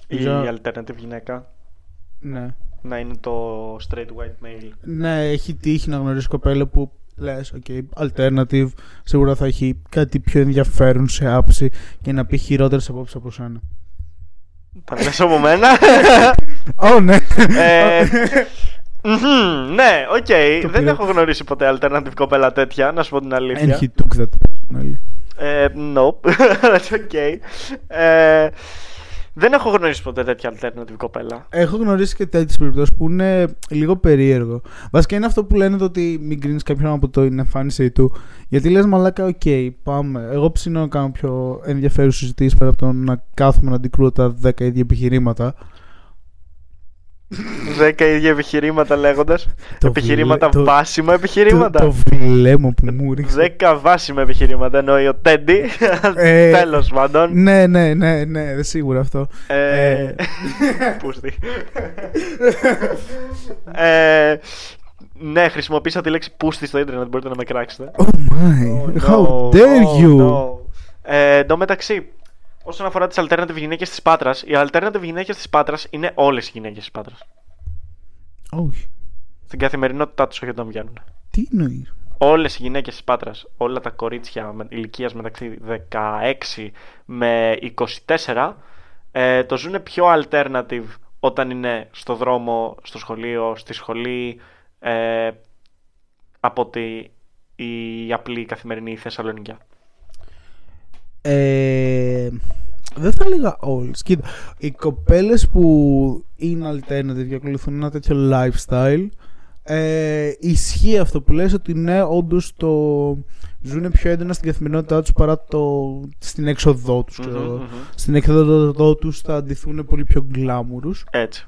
Η Ξέρω- alternative γυναίκα Ναι. να είναι το straight white male. Ναι, έχει τύχει να γνωρίσει κοπέλα που λες, ok, alternative, σίγουρα θα έχει κάτι πιο ενδιαφέρον σε άψη και να πει χειρότερες απόψεις από σένα. Τα λες από μένα; Ω, ναι. Ε, μμμ, ναι, οκ. Το Δεν πήρα. έχω γνωρίσει ποτέ alternative κοπέλα τέτοια, να σου πω την And αλήθεια. he took that personally. Ε, nope. That's okay. Ε, δεν έχω γνωρίσει ποτέ τέτοια alternative κοπέλα. Έχω γνωρίσει και τέτοιες περιπτώσεις που είναι λίγο περίεργο. Βασικά είναι αυτό που λένε το ότι μην κρίνεις κάποιον από την εμφάνισή του. Γιατί λες, μαλάκα, οκ, πάμε. Εγώ ψήνω να κάνω πιο ενδιαφέρουσες συζητήσεις πέρα από το να κάθομαι να αντικρούω τα 10 ίδια επιχειρήματα. Δέκα ίδια επιχειρήματα λέγοντας. Το επιχειρήματα βλέ- το- βάσιμα Το, επιχειρήματα. το βλέμμα που μου ρίξε. Δέκα βάσιμα επιχειρήματα εννοεί ο Τέντι. Ε, Τέλος πάντων. Ναι, ναι, ναι, ναι, σίγουρα αυτό. Ε, ε. Πούστη. Ε, Ναι, χρησιμοποίησα τη λέξη πούστη στο ίντερνετ, μπορείτε να με κράξετε. Oh my, how dare Oh, you! no. Ε, Εν τω μεταξύ, όσον αφορά τις alternative γυναίκες της Πάτρας, οι alternative γυναίκες της Πάτρας είναι όλες οι γυναίκες της Πάτρας. Όχι. Στην καθημερινότητά τους, όχι όταν βγαίνουν. Τι εννοείς; Όλες οι γυναίκες της Πάτρας, όλα τα κορίτσια ηλικίας μεταξύ 16 με 24, ε, το ζουν πιο alternative όταν είναι στο δρόμο, στο σχολείο, στη σχολή, ε, από ότι η απλή καθημερινή Θεσσαλονικιά. Ε, δεν θα έλεγα όλες. Κοίτα, οι κοπέλες που είναι alternative και ακολουθούν ένα τέτοιο lifestyle ε, ισχύει αυτό που λες ότι ναι, όντως το ζουν πιο έντονα στην καθημερινότητά τους παρά το, στην έξοδό τους. ξέρω Μμμ, εγώ. μμμ. Στην έξοδό τους θα αντιθούν πολύ πιο γκλάμουρους. Έτσι.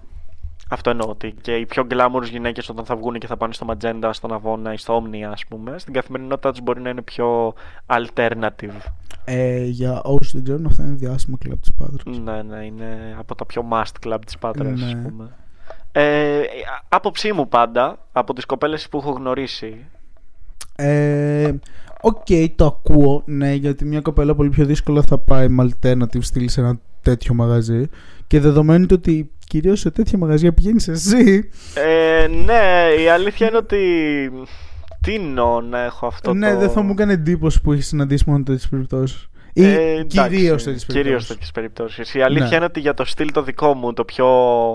Αυτό εννοώ ότι και οι πιο γκλάμουρες γυναίκες όταν θα βγουν και θα πάνε στο Ματζέντα, στον Αβώνα ή στο Όμνια, ας πούμε, στην καθημερινότητά τους μπορεί να είναι πιο alternative. Ε, για όσους δεν ξέρουν, αυτά είναι διάσημα κλαμπ της Πάτρας. Ναι, ναι, είναι από τα πιο must club της Πάτρας, Ναι. ας πούμε. Ε, άποψή μου πάντα, από τις κοπέλες που έχω γνωρίσει, Ε, Οκ, το ακούω, ναι, γιατί μια κοπέλα πολύ πιο δύσκολα θα πάει με alternative στυλ σε ένα τέτοιο μαγαζί. Και δεδομένου του ότι κυρίως σε τέτοια μαγαζιά πηγαίνεις εσύ. Ε, ναι, η αλήθεια είναι ότι. Τι εννοώ να έχω αυτό ναι, το. δεν θα μου έκανε εντύπωση που έχεις συναντήσει μόνο τέτοιες περιπτώσεις. Ή Ε, εντάξει, κυρίως τέτοιες περιπτώσεις. Κυρίως τέτοιες περιπτώσεις. Η αλήθεια Ναι. είναι ότι για το στυλ το δικό μου, το πιο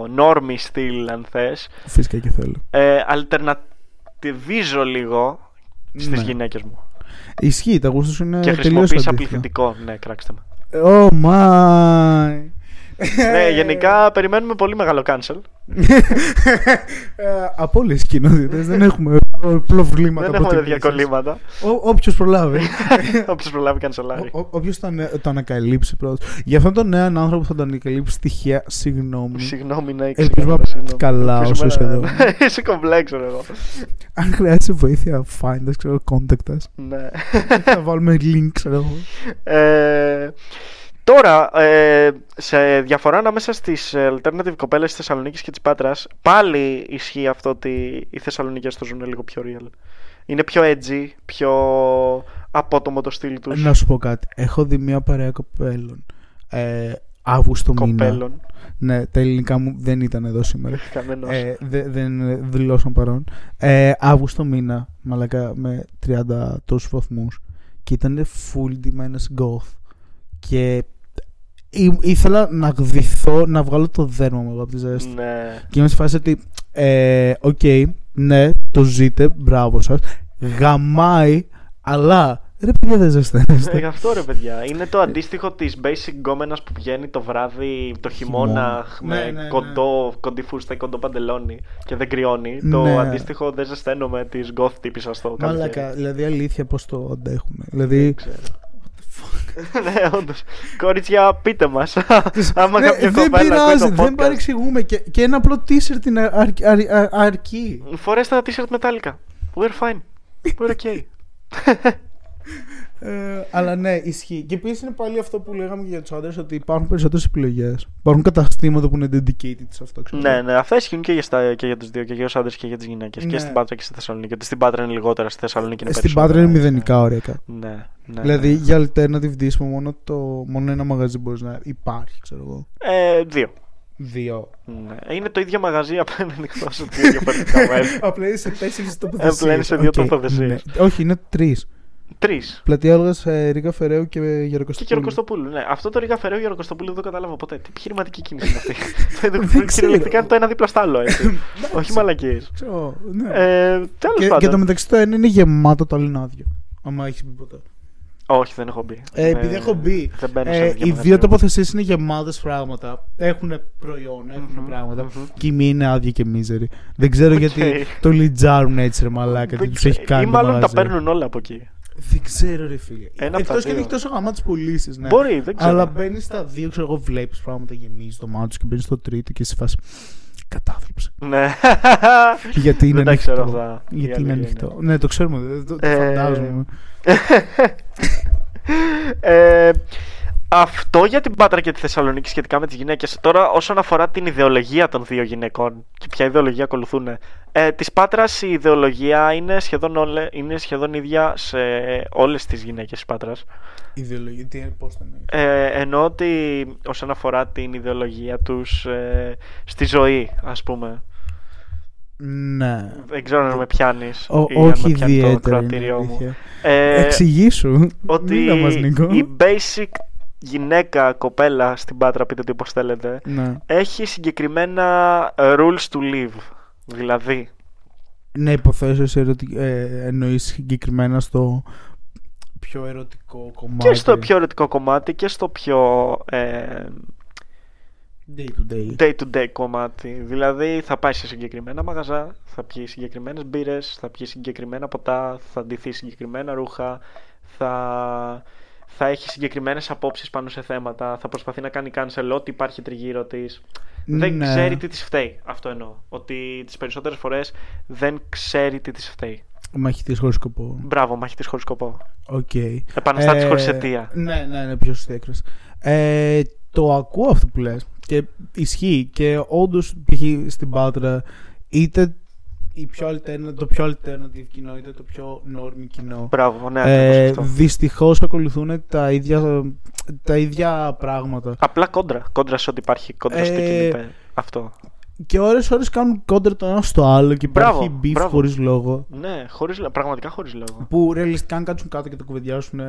normie στυλ, αν θες, Φυσικά και θέλω. ε, αλτερνατιβίζω λίγο στις Ναι. γυναίκες μου. Ισχύει, τα γούστα σου είναι και τελείως χρησιμοποίησα πληθυντικό. Ναι, κράξτε με. Oh my. Ναι, γενικά περιμένουμε πολύ μεγάλο cancel. Ε, Από όλες τις κοινότητες δεν έχουμε προβλήματα. Δεν από έχουμε την πίεση. διακολλήματα. Όποιος προλάβει. Όποιος προλάβει κανσελάρι. Όποιος το, ανε- το ανακαλύψει πρώτος. Για αυτόν τον νέο άνθρωπο που θα το ανακαλύψει τυχαία, συγγνώμη. Συγγνώμη, ναι, Ελπίζω ξέρω, να συγγνώμη. πας καλά Ελπίζω όσο να- είσαι εδώ. Είσαι κομπλέξο εγώ. Αν χρειάζεσαι βοήθεια, find us, ξέρω, contact us. Ναι. θα βάλουμε link, ξέρω εγώ. Ε, Τώρα, ε, σε διαφορά ανάμεσα στις alternative κοπέλες της Θεσσαλονίκης και της Πάτρας, πάλι ισχύει αυτό ότι οι Θεσσαλονίκες το ζουν λίγο πιο real. Είναι πιο edgy, πιο απότομο το στυλ τους. Να σου πω κάτι. Έχω δει μια παρέα κοπέλων. Ε, Αύγουστο μήνα. Κοπέλων. Ναι, τα ελληνικά μου δεν ήταν εδώ σήμερα. Κανένας. Ε, δε- δεν δηλώσαν παρόν. Ε, Αύγουστο μήνα, μαλάκα, με 30 τόσους βαθμούς. Και ήταν full ντυμένες goth. Και ή- ήθελα να γδυθώ, να βγάλω το δέρμα μου εγώ από τη ζέστη. ναι. Και είμαι σε φάση ότι, ε, οκ, ναι, το ζείτε, μπράβο σας. Γαμάει, αλλά ρε παιδιά δεν Ε, ζεσταίνεστε. γι' αυτό ρε παιδιά. Είναι το αντίστοιχο της basic γκόμενας που βγαίνει το βράδυ, το χειμώνα, Χειμώνα. με Ναι, ναι, ναι. κοντό, κοντή φούστα ή κοντό παντελόνι και δεν κρυώνει. Ναι. Το αντίστοιχο δεν ζεσταίνομαι της goth τύπησα στο καλοκαίρι. Μαλακά, δηλαδή αλήθεια πώς το αντέχουμε. Δηλαδή, Ξέρω. ναι, όντως. Κορίτσια, πείτε μας. Άμα Ναι, κάποια δεν κοπέλα ακούει πειράζει, το δεν podcast. παρεξηγούμε. Και, και ένα απλό t-shirt είναι αρ- αρ- αρ- αρκεί. Φορέστε τα t-shirt μετάλλικα. We're fine. We're okay. Ε, αλλά ναι, ισχύει. Και επίσης είναι πάλι αυτό που λέγαμε και για τους άντρες, ότι υπάρχουν περισσότερες επιλογές. Υπάρχουν καταστήματα που είναι dedicated σε αυτό. Ξέρω. ναι, ναι, αυτά ισχύουν και για, στα, και για τους δύο, και για τους άντρες και για τις γυναίκες. Ναι. Και στην Πάτρα και στη Θεσσαλονίκη. Ότι στην Πάτρα είναι λιγότερα, στη Θεσσαλονίκη είναι Στην περισσότερα. Πάτρα είναι μηδενικά ωριακά. Ναι, ναι. Δηλαδή για alternative disco μόνο, το, μόνο ένα μαγαζί μπορείς να υπάρχει, ξέρω εγώ. Ε, δύο. Δύο. Ναι. Είναι το ίδιο μαγαζί, απλά είναι ανοιχτό σε δύο διαφορετικά μέρη. Απλά είναι σε τέσσερις τοποθεσίες. Απλά είναι σε δύο τοποθεσίες. Όχι, είναι τρεις. Τρεις. Πλατεία Όλγα, Ρίκα Φεραίου και Και Γεροκοστοπούλου. Γεροκοστοπούλου. Ναι. Αυτό το Ρίγα Φεραίου Γεροκοστοπούλου δεν το κατάλαβα ποτέ. Τι επιχειρηματική κίνηση είναι αυτή. Δεν Το- ξέρω. Κυριολεκτικά είναι το ένα δίπλα στο άλλο, έτσι. Όχι μαλακίες. Ξέρω, ναι. Ε, Τέλος και, και πάντων. το μεταξύ το ένα είναι γεμάτο, το άλλο είναι άδειο. Άμα έχεις μπει ποτέ. Όχι, δεν έχω μπει. Ε, επειδή έχω μπει. Δεν μπαίνω σε Ε, τέτοια οι δύο μαγαζιά. τοποθεσίες είναι γεμάτες πράγματα. Έχουν προϊόν, έχουν Μμμ, πράγματα. μμμ. Και η μία είναι άδεια και μίζερη. Δεν ξέρω Οκ. γιατί το λιτζάρουν έτσι, ρε μαλάκα. Τι Δεν τους έχει ξέρω. κάνει. Ή το μάλλον τα μαγαζί. παίρνουν όλα από εκεί. Δεν ξέρω, ρε φίλε. Ένα από τα Εκτό και δύο. αν έχει τόσο γαμάτε πωλήσεις. Ναι. Μπορεί, δεν ξέρω. Αλλά μπαίνεις στα δύο, ξέρω εγώ, βλέπεις πράγματα, γεμίζεις το μάτι σου και μπαίνεις στο τρίτο και σε φάση. Κατάθλιψη. Ναι. Γιατί είναι Δεν τα ανοιχτό. ξέρω αυτά. Η Γιατί είναι αλήθεια ανοιχτό. Ναι, το ξέρουμε. δεν- Το, το Ε, φαντάζομαι. ε, αυτό για την Πάτρα και τη Θεσσαλονίκη σχετικά με τις γυναίκες. Τώρα, όσον αφορά την ιδεολογία των δύο γυναικών και ποια ιδεολογία ακολουθούν. Ε, της Πάτρας η ιδεολογία είναι σχεδόν, όλε, είναι σχεδόν ίδια σε όλες τις γυναίκες της Πάτρας. Ιδεολογία, τι πώς το εννοείς; Ε, εννοώ ότι όσον αφορά την ιδεολογία τους ε, στη ζωή, ας πούμε. Ναι. Δεν ξέρω αν με πιάνεις Ο, ή αν όχι με πιάνει το ιδιαίτερα. είναι κρατήριό μου. αλήθεια. Ε, Εξηγήσου. ότι Μίλα μας, Νίκο. η basic γυναίκα, κοπέλα στην Πάτρα, πείτε το όπως θέλετε, Ναι. έχει συγκεκριμένα ε, rules to live. Δηλαδή, Ναι, υποθέσω σε ερωτι... ε, εννοείς συγκεκριμένα στο πιο ερωτικό κομμάτι. και στο πιο ερωτικό κομμάτι και στο πιο ε, day to day. day to day κομμάτι. Δηλαδή θα πάει σε συγκεκριμένα μαγαζά, θα πιει συγκεκριμένες μπύρες, θα πιει συγκεκριμένα ποτά, θα ντυθεί συγκεκριμένα ρούχα, θα, θα έχει συγκεκριμένες απόψεις πάνω σε θέματα, θα προσπαθεί να κάνει cancel ό,τι υπάρχει τριγύρω της. Δεν Ναι. ξέρει τι της φταίει. Αυτό εννοώ. Ότι τις περισσότερες φορές δεν ξέρει τι της φταίει. Μαχητής χωρίς σκοπό. Μπράβο, μαχητής χωρίς σκοπό. Οκ. Επαναστάτης Ε, χωρίς αιτία. Ναι, ναι, ναι, πιο σωστή έκφραση. Ε, το ακούω αυτό που λες και ισχύει και όντως π.χ. στην Πάτρα είτε η πιο alternative, το πιο alternative κοινό είτε το πιο normie κοινό Μπράβο, ναι, ε, ακριβώς αυτό. δυστυχώς ακολουθούν τα ίδια, τα ίδια πράγματα Απλά κόντρα. Κόντρα σε ό,τι υπάρχει. Κόντρα στο Ε, κινητέ. Αυτό. και ώρες ώρες κάνουν κόντρα το ένα στο άλλο και Μπράβο, υπάρχει beef μπράβο. χωρίς λόγο Ναι, χωρίς, λο- πραγματικά χωρίς λόγο. που ρεαλιστικά αν κάτσουν κάτω και τα κουβεντιάσουν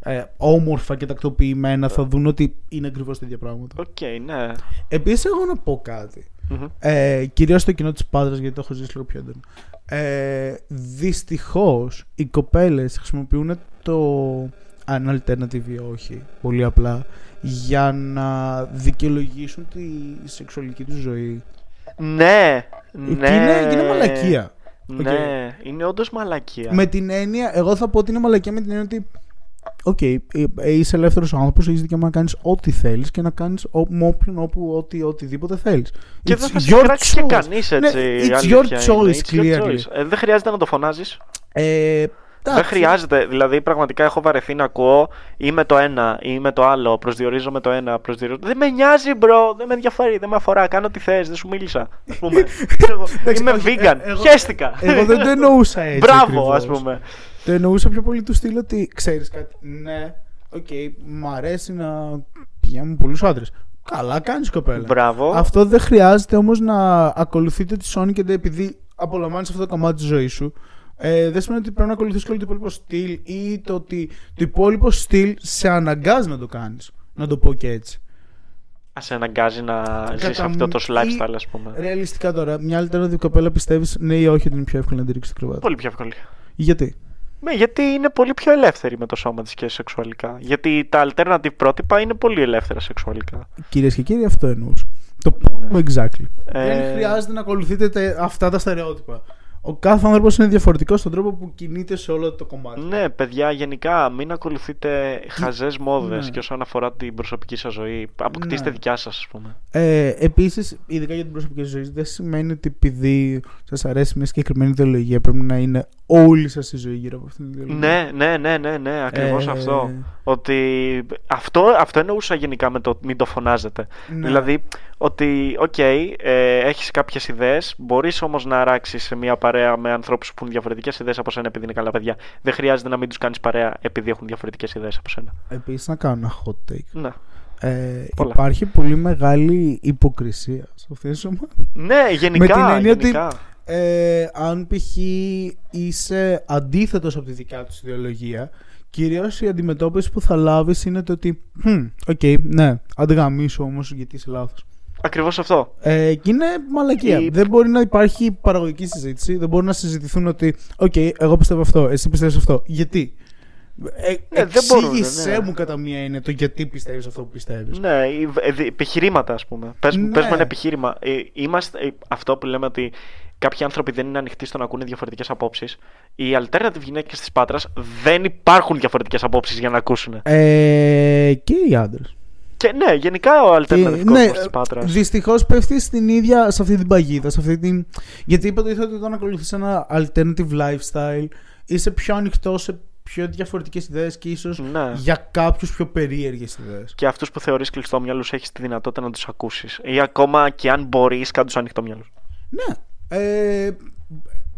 ε, όμορφα και τακτοποιημένα θα δουν ότι είναι ακριβώς τα ίδια πράγματα Οκ, ναι. Επίσης εγώ να πω κάτι Μμμ. ε, κυρίως στο κοινό της Πάτρας γιατί το έχω ζήσει λίγο πιο έντονα ε, δυστυχώς οι κοπέλες χρησιμοποιούν το αν alternative ή όχι πολύ απλά για να δικαιολογήσουν τη σεξουαλική τους ζωή Ναι, και ναι. είναι, και είναι μαλακία Ναι, είναι όντως μαλακία. με την έννοια, εγώ θα πω ότι είναι μαλακία με την έννοια ότι Οκ, ε, ε, είσαι ελεύθερος άνθρωπος, έχεις δικαίωμα να κάνεις ό,τι θέλεις και να κάνεις με όποιον όπου ό,τι, οτιδήποτε θέλεις. Και δεν θα σε κράξει και κανείς έτσι. Ναι, η it's αλήθεια your είναι. choice, It's your clearly. choice. Ε, δεν χρειάζεται να το φωνάζεις. Ε, Δεν χρειάζεται. Δηλαδή, πραγματικά έχω βαρεθεί να ακούω ή με το ένα ή με το άλλο. Προσδιορίζω με το ένα. Προσδιορίζω... Δεν με νοιάζει, bro. Δεν με ενδιαφέρει. Δεν με αφορά. Κάνε ό,τι θες. Δεν σου μίλησα. Ας πούμε. Ξέρω εγώ, Εντάξει, Είμαι όχι, vegan. ε, εγώ- Χέστηκα. Εγώ δεν το εννοούσα έτσι. Μπράβο, ας ακριβώς. πούμε. Το εννοούσα πιο πολύ του στυλ ότι ξέρεις κάτι. Ναι, οκ, μ' αρέσει να πηγαίνω με πολλούς άντρες. Καλά κάνεις κοπέλα. Μπράβο. Αυτό δεν χρειάζεται όμως να ακολουθείτε τη Sony και δεν- επειδή απολαμβάνεις αυτό το κομμάτι της ζωής σου. Ε, δεν σημαίνει ότι πρέπει να ακολουθήσεις και όλο το υπόλοιπο στυλ ή το ότι το υπόλοιπο στυλ σε αναγκάζει να το κάνεις. Να το πω και έτσι. Α σε αναγκάζει να ζεις Κατά αυτό το μ- lifestyle, ή- ας πούμε. Ρεαλιστικά τώρα, μια alternative κοπέλα πιστεύεις ναι ή όχι ότι είναι πιο εύκολο να τη ρίξεις την κρεβάτι. Πολύ πιο εύκολη. Γιατί; Ναι, γιατί είναι πολύ πιο ελεύθερη με το σώμα της και σεξουαλικά. Γιατί τα alternative πρότυπα είναι πολύ ελεύθερα σεξουαλικά. Κυρίες και κύριοι, αυτό εννοούσα. Το point exactly. Ε, Δεν χρειάζεται να ακολουθείτε τε- αυτά τα στερεότυπα. Ο κάθε άνθρωπος είναι διαφορετικός στον τρόπο που κινείται σε όλο το κομμάτι. Ναι, παιδιά, γενικά μην ακολουθείτε χαζές μόδες Ναι. και όσον αφορά την προσωπική σας ζωή. Αποκτήστε Ναι. δικιά σας, ας πούμε. Ε, Επίσης, ειδικά για την προσωπική ζωή, δεν σημαίνει ότι επειδή σας αρέσει μια συγκεκριμένη ιδεολογία πρέπει να είναι όλη σας η ζωή γύρω από αυτήν την ιδεολογία. Ναι, ναι, ναι, ναι, ναι, ακριβώς Ε, αυτό. Ότι αυτό, αυτό εννοούσα γενικά με το μην το φωνάζετε. Ναι. Δηλαδή, ότι, οκ, ε, έχεις κάποιες ιδέες, μπορείς όμως να αράξεις σε μια παρέα με ανθρώπους που έχουν διαφορετικές ιδέες από σένα επειδή είναι καλά παιδιά. Δεν χρειάζεται να μην τους κάνεις παρέα επειδή έχουν διαφορετικές ιδέες από σένα. Επίσης, να κάνω ένα hot take. Ναι. Ε, Πολλά. υπάρχει πολύ μεγάλη υποκρισία σε αυτές τις ομάδες. Ναι, γενικά. την έννοια ότι- γενικά. Ε, αν π.χ. είσαι αντίθετος από τη δικιά τους ιδεολογία, κυρίως η αντιμετώπιση που θα λάβεις είναι το ότι «Χμ, οκ, ναι, άντε γαμήσου όμως γιατί είσαι λάθος». Ακριβώς αυτό. Ε, και είναι μαλακία. Η- Δεν μπορεί να υπάρχει παραγωγική συζήτηση. Δεν μπορεί να συζητηθούν ότι, οκ, εγώ πιστεύω αυτό, εσύ πιστεύεις αυτό. Γιατί; Ε, Ναι, δεν μπορούν, εξήγησέ ναι. μου κατά μία έννοια το γιατί πιστεύεις αυτό που πιστεύεις. Ναι, οι- ε, δι- επιχειρήματα, ας πούμε. Πες, Ναι. πες μου ένα επιχείρημα. Ε, είμαστε, ε, αυτό που λέμε ότι κάποιοι άνθρωποι δεν είναι ανοιχτοί στο να ακούνε διαφορετικές απόψεις. Οι alternative γυναίκες της Πάτρας δεν υπάρχουν διαφορετικές απόψεις για να ακούσουν. Ε, και οι άντρες. Και ναι, γενικά ο alternative Και, ναι, κόσμος της Πάτρας. Δυστυχώς πέφτει στην ίδια, σε αυτή την παγίδα. Σε αυτή την... Γιατί υποτίθεται ότι όταν ακολουθείς ένα alternative lifestyle είσαι πιο ανοιχτό σε πιο διαφορετικές ιδέες και ίσως Ναι. για κάποιους πιο περίεργες ιδέες. Και αυτούς που θεωρείς κλειστόμυαλου έχεις τη δυνατότητα να τους ακούσεις. Ή ακόμα και αν μπορείς, κάτω τους ανοιχτόμυαλου. Ναι. Ε,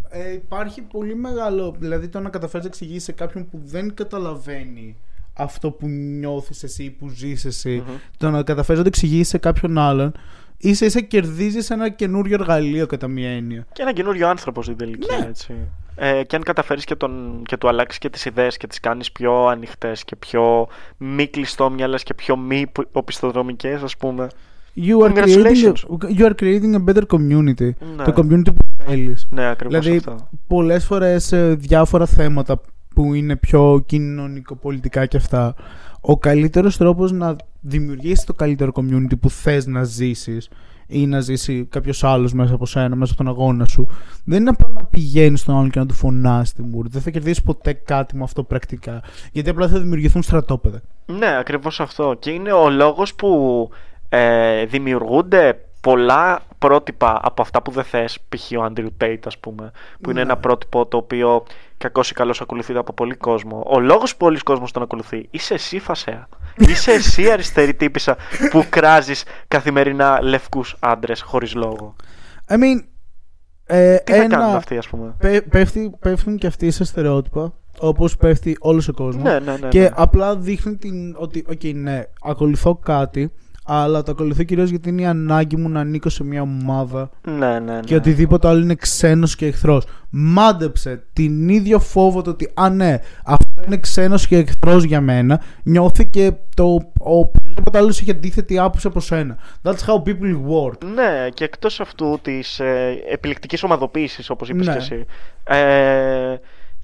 ε, υπάρχει πολύ μεγάλο. Δηλαδή το να καταφέρεις να εξηγήσεις σε κάποιον που δεν καταλαβαίνει αυτό που νιώθεις εσύ ή που ζεις εσύ, το να καταφέρεις να το εξηγήσεις σε κάποιον άλλον, ίσα ίσα κερδίζεις ένα καινούριο εργαλείο κατά μία έννοια. Και ένα καινούριο άνθρωπο στην τελική, Ναι. έτσι. Ε, και αν καταφέρεις και, τον, και του αλλάξεις και τις ιδέες και τις κάνεις πιο ανοιχτές και πιο μη κλειστόμυαλες και πιο μη οπισθοδρομικές, ας πούμε. You are, creating a, Congratulations. you are creating a better community. Ναι. Το community που θέλεις. Ναι, ακριβώς Δηλαδή, αυτό. πολλές φορές ε, διάφορα θέματα που είναι πιο κοινωνικοπολιτικά και αυτά, ο καλύτερος τρόπος να δημιουργήσεις το καλύτερο community που θες να ζήσεις ή να ζήσει κάποιος άλλος μέσα από σένα, μέσα από τον αγώνα σου, δεν είναι απλά να πηγαίνεις στον άλλον και να του φωνάσει τη μούρη. Δεν θα κερδίσεις ποτέ κάτι με αυτό πρακτικά. Γιατί απλά θα δημιουργηθούν στρατόπεδα. Ναι, ακριβώς αυτό. Και είναι ο λόγος που ε, δημιουργούνται πολλά πρότυπα από αυτά που δεν θες, π.χ. ο Andrew Tate ας πούμε, που είναι Ναι. ένα πρότυπο το οποίο κακώς ή καλώς ακολουθείται από πολύ κόσμο. Ο λόγος που πολλοί κόσμος τον ακολουθεί, είσαι εσύ φασαία. είσαι εσύ αριστερή τύπισσα που κράζεις καθημερινά λευκούς άντρες χωρίς λόγο. I mean, ε, Τι θα ένα, κάνουν αυτοί ας πούμε; πέ- πέφτει, πέφτουν και αυτοί σε στερεότυπα, όπως πέφτει όλος ο κόσμος. Ναι, ναι, ναι. Και ναι. απλά δείχνει την, ότι, οκ, ναι, ακολουθώ κάτι, αλλά το ακολουθώ κυρίως γιατί είναι η ανάγκη μου να ανήκω σε μια ομάδα ναι, ναι, ναι. και οτιδήποτε άλλο είναι ξένος και εχθρός. Μάντεψε την ίδιο φόβο το ότι, α ναι, αυτό είναι ξένος και εχθρός για μένα, νιώθει και το ο οποιοδήποτε άλλος έχει αντίθετη άποψη από σένα. That's how people work. Ναι, και εκτός αυτού της ε, επιλεκτικής ομαδοποίησης, όπως είπες Ναι. και εσύ, ε,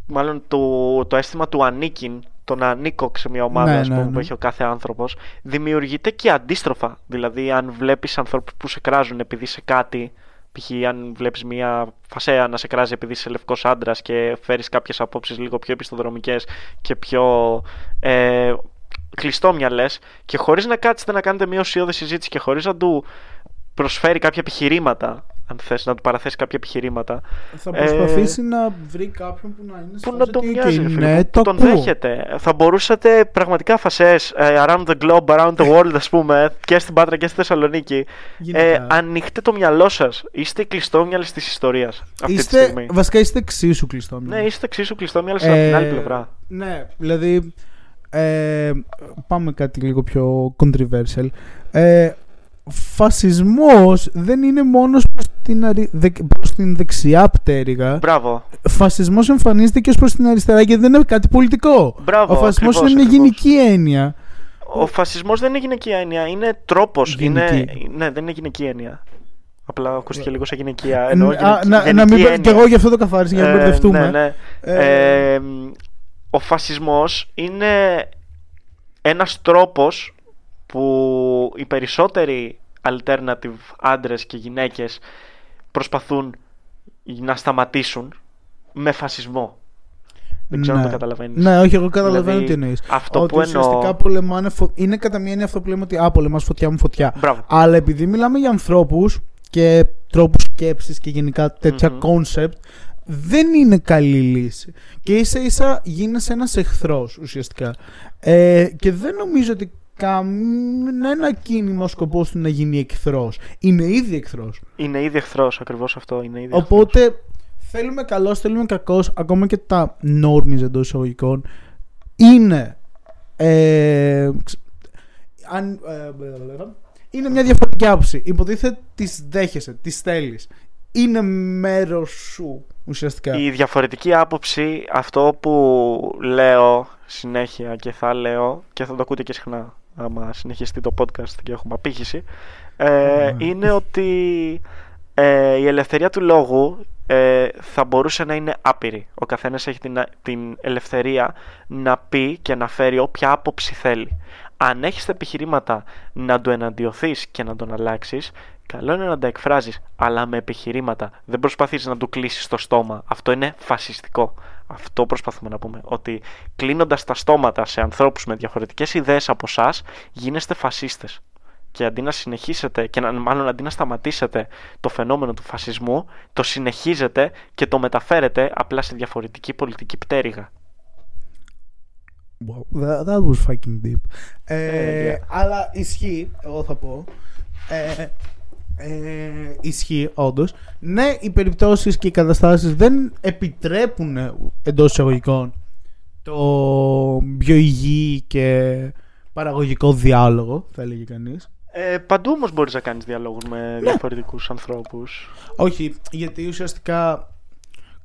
μάλλον το, το αίσθημα του ανήκειν, το να ανήκω σε μια ομάδα Ναι, ας ναι, πούμε, ναι. που έχει ο κάθε άνθρωπος, δημιουργείται και αντίστροφα. Δηλαδή, αν βλέπεις ανθρώπους που σε κράζουν επειδή είσαι κάτι, π.χ. αν βλέπεις μια φασαία να σε κράζει επειδή είσαι λευκός άντρας και φέρεις κάποιες απόψεις λίγο πιο οπισθοδρομικές και πιο ε, κλειστόμυαλες και χωρίς να κάτσετε να κάνετε μια ουσιώδη συζήτηση και χωρίς να του προσφέρει κάποια επιχειρήματα αν θες να του παραθέσεις κάποια επιχειρήματα. Θα Ε, προσπαθήσει να βρει κάποιον που να είναι σε Που να φάση τον ότι, μοιάζει, «Οκ, ρε φίλε ναι, μου, το που τον ακούω». δέχεται. Θα μπορούσατε πραγματικά φασαίες ε, around the globe, around the world, ας πούμε, και στην Πάτρα και στη Θεσσαλονίκη. Γενικά. Ε, ανοίχτε το μυαλό σας. Είστε κλειστόμυαλοι της ιστορίας αυτή τη είστε, στιγμή. βασικά είστε εξίσου κλειστό. Ναι, είστε εξίσου κλειστόμυαλοι από την άλλη πλευρά. Ναι, δηλαδή. Ε, πάμε κάτι λίγο πιο controversial. Ε, φασισμός δεν είναι μόνος προς την, αρι... δεκ- προς την δεξιά πτέρυγα. Μπράβο. Φασισμός εμφανίζεται και ως προς την αριστερά γιατί δεν είναι κάτι πολιτικό. Μπράβο, Ο φασισμός ακριβώς, είναι μια ακριβώς. γενική έννοια. Ο φασισμός δεν είναι γυναική έννοια, είναι τρόπος. Είναι... Γενική. Ναι, δεν είναι γυναική έννοια. Απλά ακούστηκε λίγο σαν γυναικεία. Α, Εννοώ να, γυναικ- να, να γενική μην, έννοια. και εγώ γι' αυτό το καθάρισα για να Ε, μπερδευτούμε. ναι, ναι. Ε, Ε, μ, ο φασισμός είναι ένας τρόπος που οι περισσότεροι alternative άντρες και γυναίκες προσπαθούν να σταματήσουν με φασισμό. Δεν ξέρω αν ναι. το καταλαβαίνεις. Ναι, όχι, εγώ καταλαβαίνω Δηλαδή, τι εννοείς. αυτό ότι που εννοώ- ουσιαστικά πολεμάνε. φω- Είναι κατά μία έννοια αυτό που λέμε ότι Α, πολεμάς φωτιά μου φωτιά. Μπράβο. Αλλά επειδή μιλάμε για ανθρώπους και τρόπους σκέψης και γενικά τέτοια Μμμ. concept, δεν είναι καλή λύση. Και ίσα ίσα γίνεσαι ένας εχθρός ουσιαστικά. Ε, και δεν νομίζω ότι κανένα κίνημα ο σκοπός του να γίνει εχθρός. Είναι ήδη εχθρός. Είναι ήδη εχθρός, ακριβώς αυτό. Είναι ήδη εχθρός. Οπότε θέλουμε καλός, θέλουμε κακός, ακόμα και τα normies εντός εισαγωγικών είναι. Ε, ξ- αν, ε, είναι μια διαφορετική άποψη. Υποτίθεται τις δέχεσαι, τις θέλεις. Είναι μέρος σου ουσιαστικά. Η διαφορετική άποψη, αυτό που λέω συνέχεια και θα λέω και θα το ακούτε και συχνά άμα συνεχιστεί το podcast και έχουμε απήχηση ε, Ναι. είναι ότι ε, η ελευθερία του λόγου ε, θα μπορούσε να είναι άπειρη. Ο καθένας έχει την, την ελευθερία να πει και να φέρει όποια άποψη θέλει. Αν έχεις τα επιχειρήματα να του εναντιωθείς και να τον αλλάξεις, καλό είναι να τα εκφράζεις, αλλά με επιχειρήματα. Δεν προσπαθείς να του κλείσεις το στόμα. Αυτό είναι φασιστικό. Αυτό προσπαθούμε να πούμε. Ότι κλείνοντας τα στόματα σε ανθρώπους με διαφορετικές ιδέες από εσά, γίνεστε φασίστες. Και αντί να συνεχίσετε, και να, μάλλον αντί να σταματήσετε το φαινόμενο του φασισμού, το συνεχίζετε και το μεταφέρετε απλά σε διαφορετική πολιτική πτέρυγα. Wow, that, that was fucking deep. Ε, Ε, yeah. Αλλά ισχύει, εγώ θα πω. Ε, ε, ισχύει, όντως. Ναι, οι περιπτώσεις και οι καταστάσεις δεν επιτρέπουν εντός εισαγωγικών το πιο υγιή και παραγωγικό διάλογο, θα έλεγε κανείς. Ε, παντού όμως μπορείς να κάνεις διαλόγους με διαφορετικούς ανθρώπους. Όχι, γιατί ουσιαστικά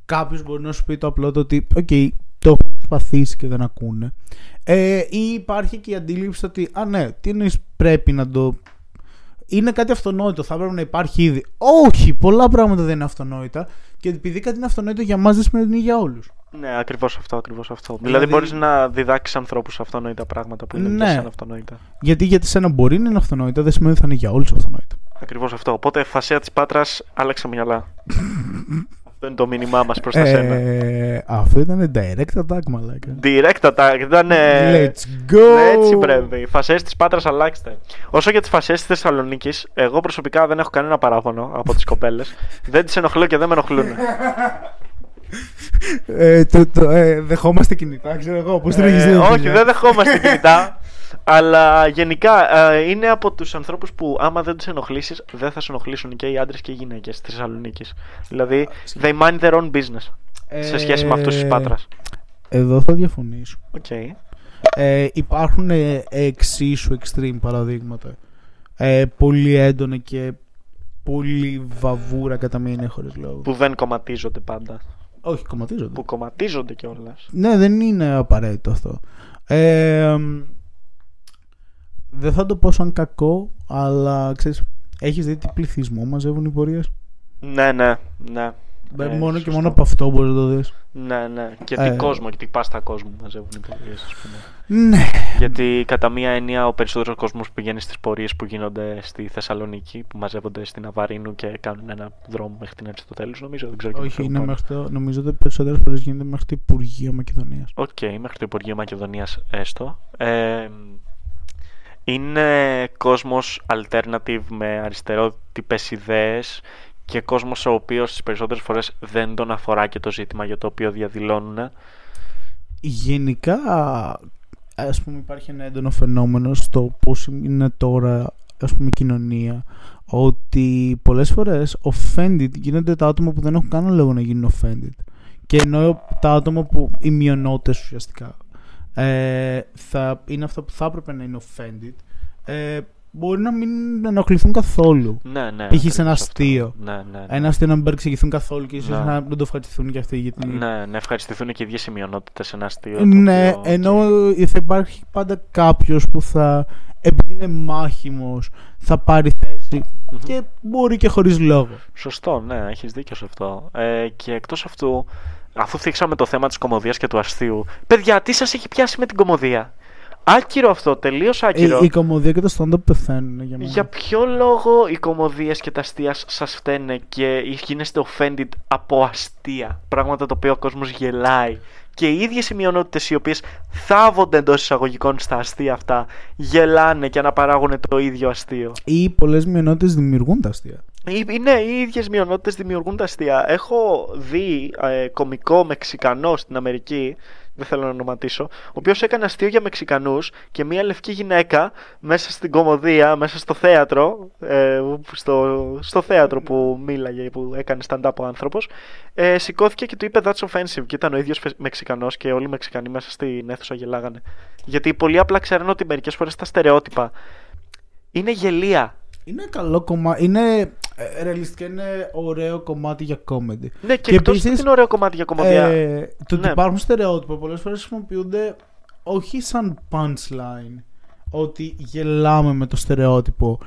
κάποιος μπορεί να σου πει το απλό το ότι, οκ, το έχω προσπαθήσει και δεν ακούνε. Ε, ή υπάρχει και η αντίληψη ότι, α ναι, τι εννοείς πρέπει να το. Είναι κάτι αυτονόητο, θα έπρεπε να υπάρχει ήδη. Όχι, πολλά πράγματα δεν είναι αυτονόητα. Και επειδή κάτι είναι αυτονόητο για μας, δεν σημαίνει ότι είναι για όλους. Ναι, ακριβώς αυτό, ακριβώς αυτό. Δηλαδή- Δηλαδή, μπορείς να διδάξεις ανθρώπους αυτονόητα πράγματα που είναι Ναι. ναι. για σένα αυτονόητα. Γιατί για σένα μπορεί να είναι αυτονόητα, δεν σημαίνει ότι θα είναι για όλους αυτονόητα. Ακριβώς αυτό. Οπότε, φασία της Πάτρας, άλλαξε μυαλά. αυτό είναι το μήνυμά μας προς τα σένα. Ε, αυτό ήταν direct attack, μαλάκα. Direct attack. Ήταν. Let's go! Έτσι πρέπει. Φασέ τη Πάτρας, αλλάξτε. Όσο για τις φασέ της Θεσσαλονίκης, εγώ προσωπικά δεν έχω κανένα παράπονο από τις κοπέλες. δεν τις ενοχλώ και δεν με ενοχλούν. Ε, το, το, ε, δεχόμαστε κινητά, ξέρω εγώ. Πώς την έχει Ε, δει. όχι, δεν δεχόμαστε κινητά. αλλά γενικά ε, είναι από τους ανθρώπους που άμα δεν τους ενοχλήσεις, δεν θα σε ενοχλήσουν και οι άντρες και οι γυναίκες της Θεσσαλονίκης. Δηλαδή, they mind their own business σε σχέση με αυτούς τη Πάτρας. Ε, Εδώ θα διαφωνήσω. Οκ. Ε, υπάρχουν ε, εξίσου extreme παραδείγματα. Ε, πολύ έντονα και πολύ βαβούρα κατά μία είναι χωρίς λόγο. Που δεν κομματίζονται πάντα. Όχι, κομματίζονται. Που κομματίζονται κιόλας. Ναι, δεν είναι απαραίτητο αυτό. Ε, μ, δεν θα το πω σαν κακό, αλλά ξέρεις, έχεις δει τι πληθυσμό μαζεύουν οι πορείες; Ναι, ναι, ναι. Ε, Ε, μόνο και σωστό. μόνο από αυτό μπορείς να το δεις. Ναι, ναι. Και Ε. τι κόσμο και τι πάστα κόσμο μαζεύουν οι πορείες, ας πούμε. Ναι. Γιατί κατά μία έννοια ο περισσότερος κόσμος πηγαίνει στις πορείες που γίνονται στη Θεσσαλονίκη, που μαζεύονται στην Αβαρίνου και κάνουν ένα δρόμο μέχρι την Αριστοτέλου, νομίζω. Δεν ξέρω και Όχι, μέχρι είναι πού μέχρι το, νομίζω ότι περισσότερες φορέ γίνεται μέχρι το Υπουργείο Μακεδονίας. Οκ, μέχρι το Υπουργείο Μακεδονίας έστω. Ε, είναι κόσμος alternative με αριστερότυπες ιδέες και κόσμος ο οποίος τις περισσότερες φορές δεν τον αφορά και το ζήτημα για το οποίο διαδηλώνουν. Γενικά, ας πούμε, υπάρχει ένα έντονο φαινόμενο στο πώς είναι τώρα ας πούμε, η κοινωνία ότι πολλές φορές offended γίνονται τα άτομα που δεν έχουν κανένα λόγο να γίνουν offended. Και ενώ τα άτομα που οι μειονότητες ουσιαστικά ε, θα είναι αυτά που θα έπρεπε να είναι offended ε, μπορεί να μην ενοχληθούν καθόλου. Ναι, ναι. Π.χ. σε ακριβώς ένα αυτό. αστείο. Ναι, ναι, ναι. Ένα αστείο να μην παρεξηγηθούν καθόλου και ίσως Ναι. να μην το ευχαριστηθούν και αυτοί. Γιατί... Ναι, να ευχαριστηθούν και οι ίδιες οι μειονότητες σε ένα αστείο. το Ναι, οποίο- ενώ θα υπάρχει πάντα κάποιος που θα, επειδή είναι μάχημος, θα πάρει θέση Μμμ. και μπορεί και χωρίς λόγο. Σωστό, ναι, έχεις δίκιο σε αυτό. Ε, και εκτός αυτού, αφού θίξαμε το θέμα της κομμωδίας και του αστείου, παιδιά, τι σας έχει πιάσει με την κομμωδία; Άκυρο αυτό, τελείως άκυρο. Η, η κομμωδία και το stand-up πεθαίνουν για μένα. Για ποιο λόγο οι κομμωδίες και τα αστεία σας φταίνε και γίνεστε offended από αστεία; Πράγματα τα οποία ο κόσμος γελάει. Και οι ίδιες οι μειονότητες οι οποίες θάβονται εντός εισαγωγικών στα αστεία αυτά γελάνε και αναπαράγουν το ίδιο αστείο. Ή πολλές μειονότητες δημιουργούν τα αστεία. Οι- Ναι, οι ίδιες μειονότητες δημιουργούν τα αστεία. Έχω δει ε, κωμικό Μεξικανό στην Αμερική, δεν θέλω να ονοματίσω, ο οποίος έκανε αστείο για Μεξικανούς και μια λευκή γυναίκα μέσα στην κομμωδία, μέσα στο θέατρο, ε, στο, στο θέατρο που μίλαγε, που έκανε stand-up ο άνθρωπος, ε, σηκώθηκε και του είπε That's offensive και ήταν ο ίδιος φε- Μεξικανός και όλοι οι Μεξικανοί μέσα στην αίθουσα γελάγανε. Γιατί πολύ απλά ξέρουν ότι μερικές φορές τα στερεότυπα είναι γελία. Είναι καλό κομμάτι. Είναι ε, ρεαλιστικά είναι ωραίο κομμάτι για comedy. Ναι, και, Και εκτός επίσης, ότι είναι ωραίο κομμάτι για κομμωδία. Ε, το ότι Ναι. υπάρχουν στερεότυπα πολλές φορές χρησιμοποιούνται όχι σαν punchline. Ότι γελάμε με το στερεότυπο.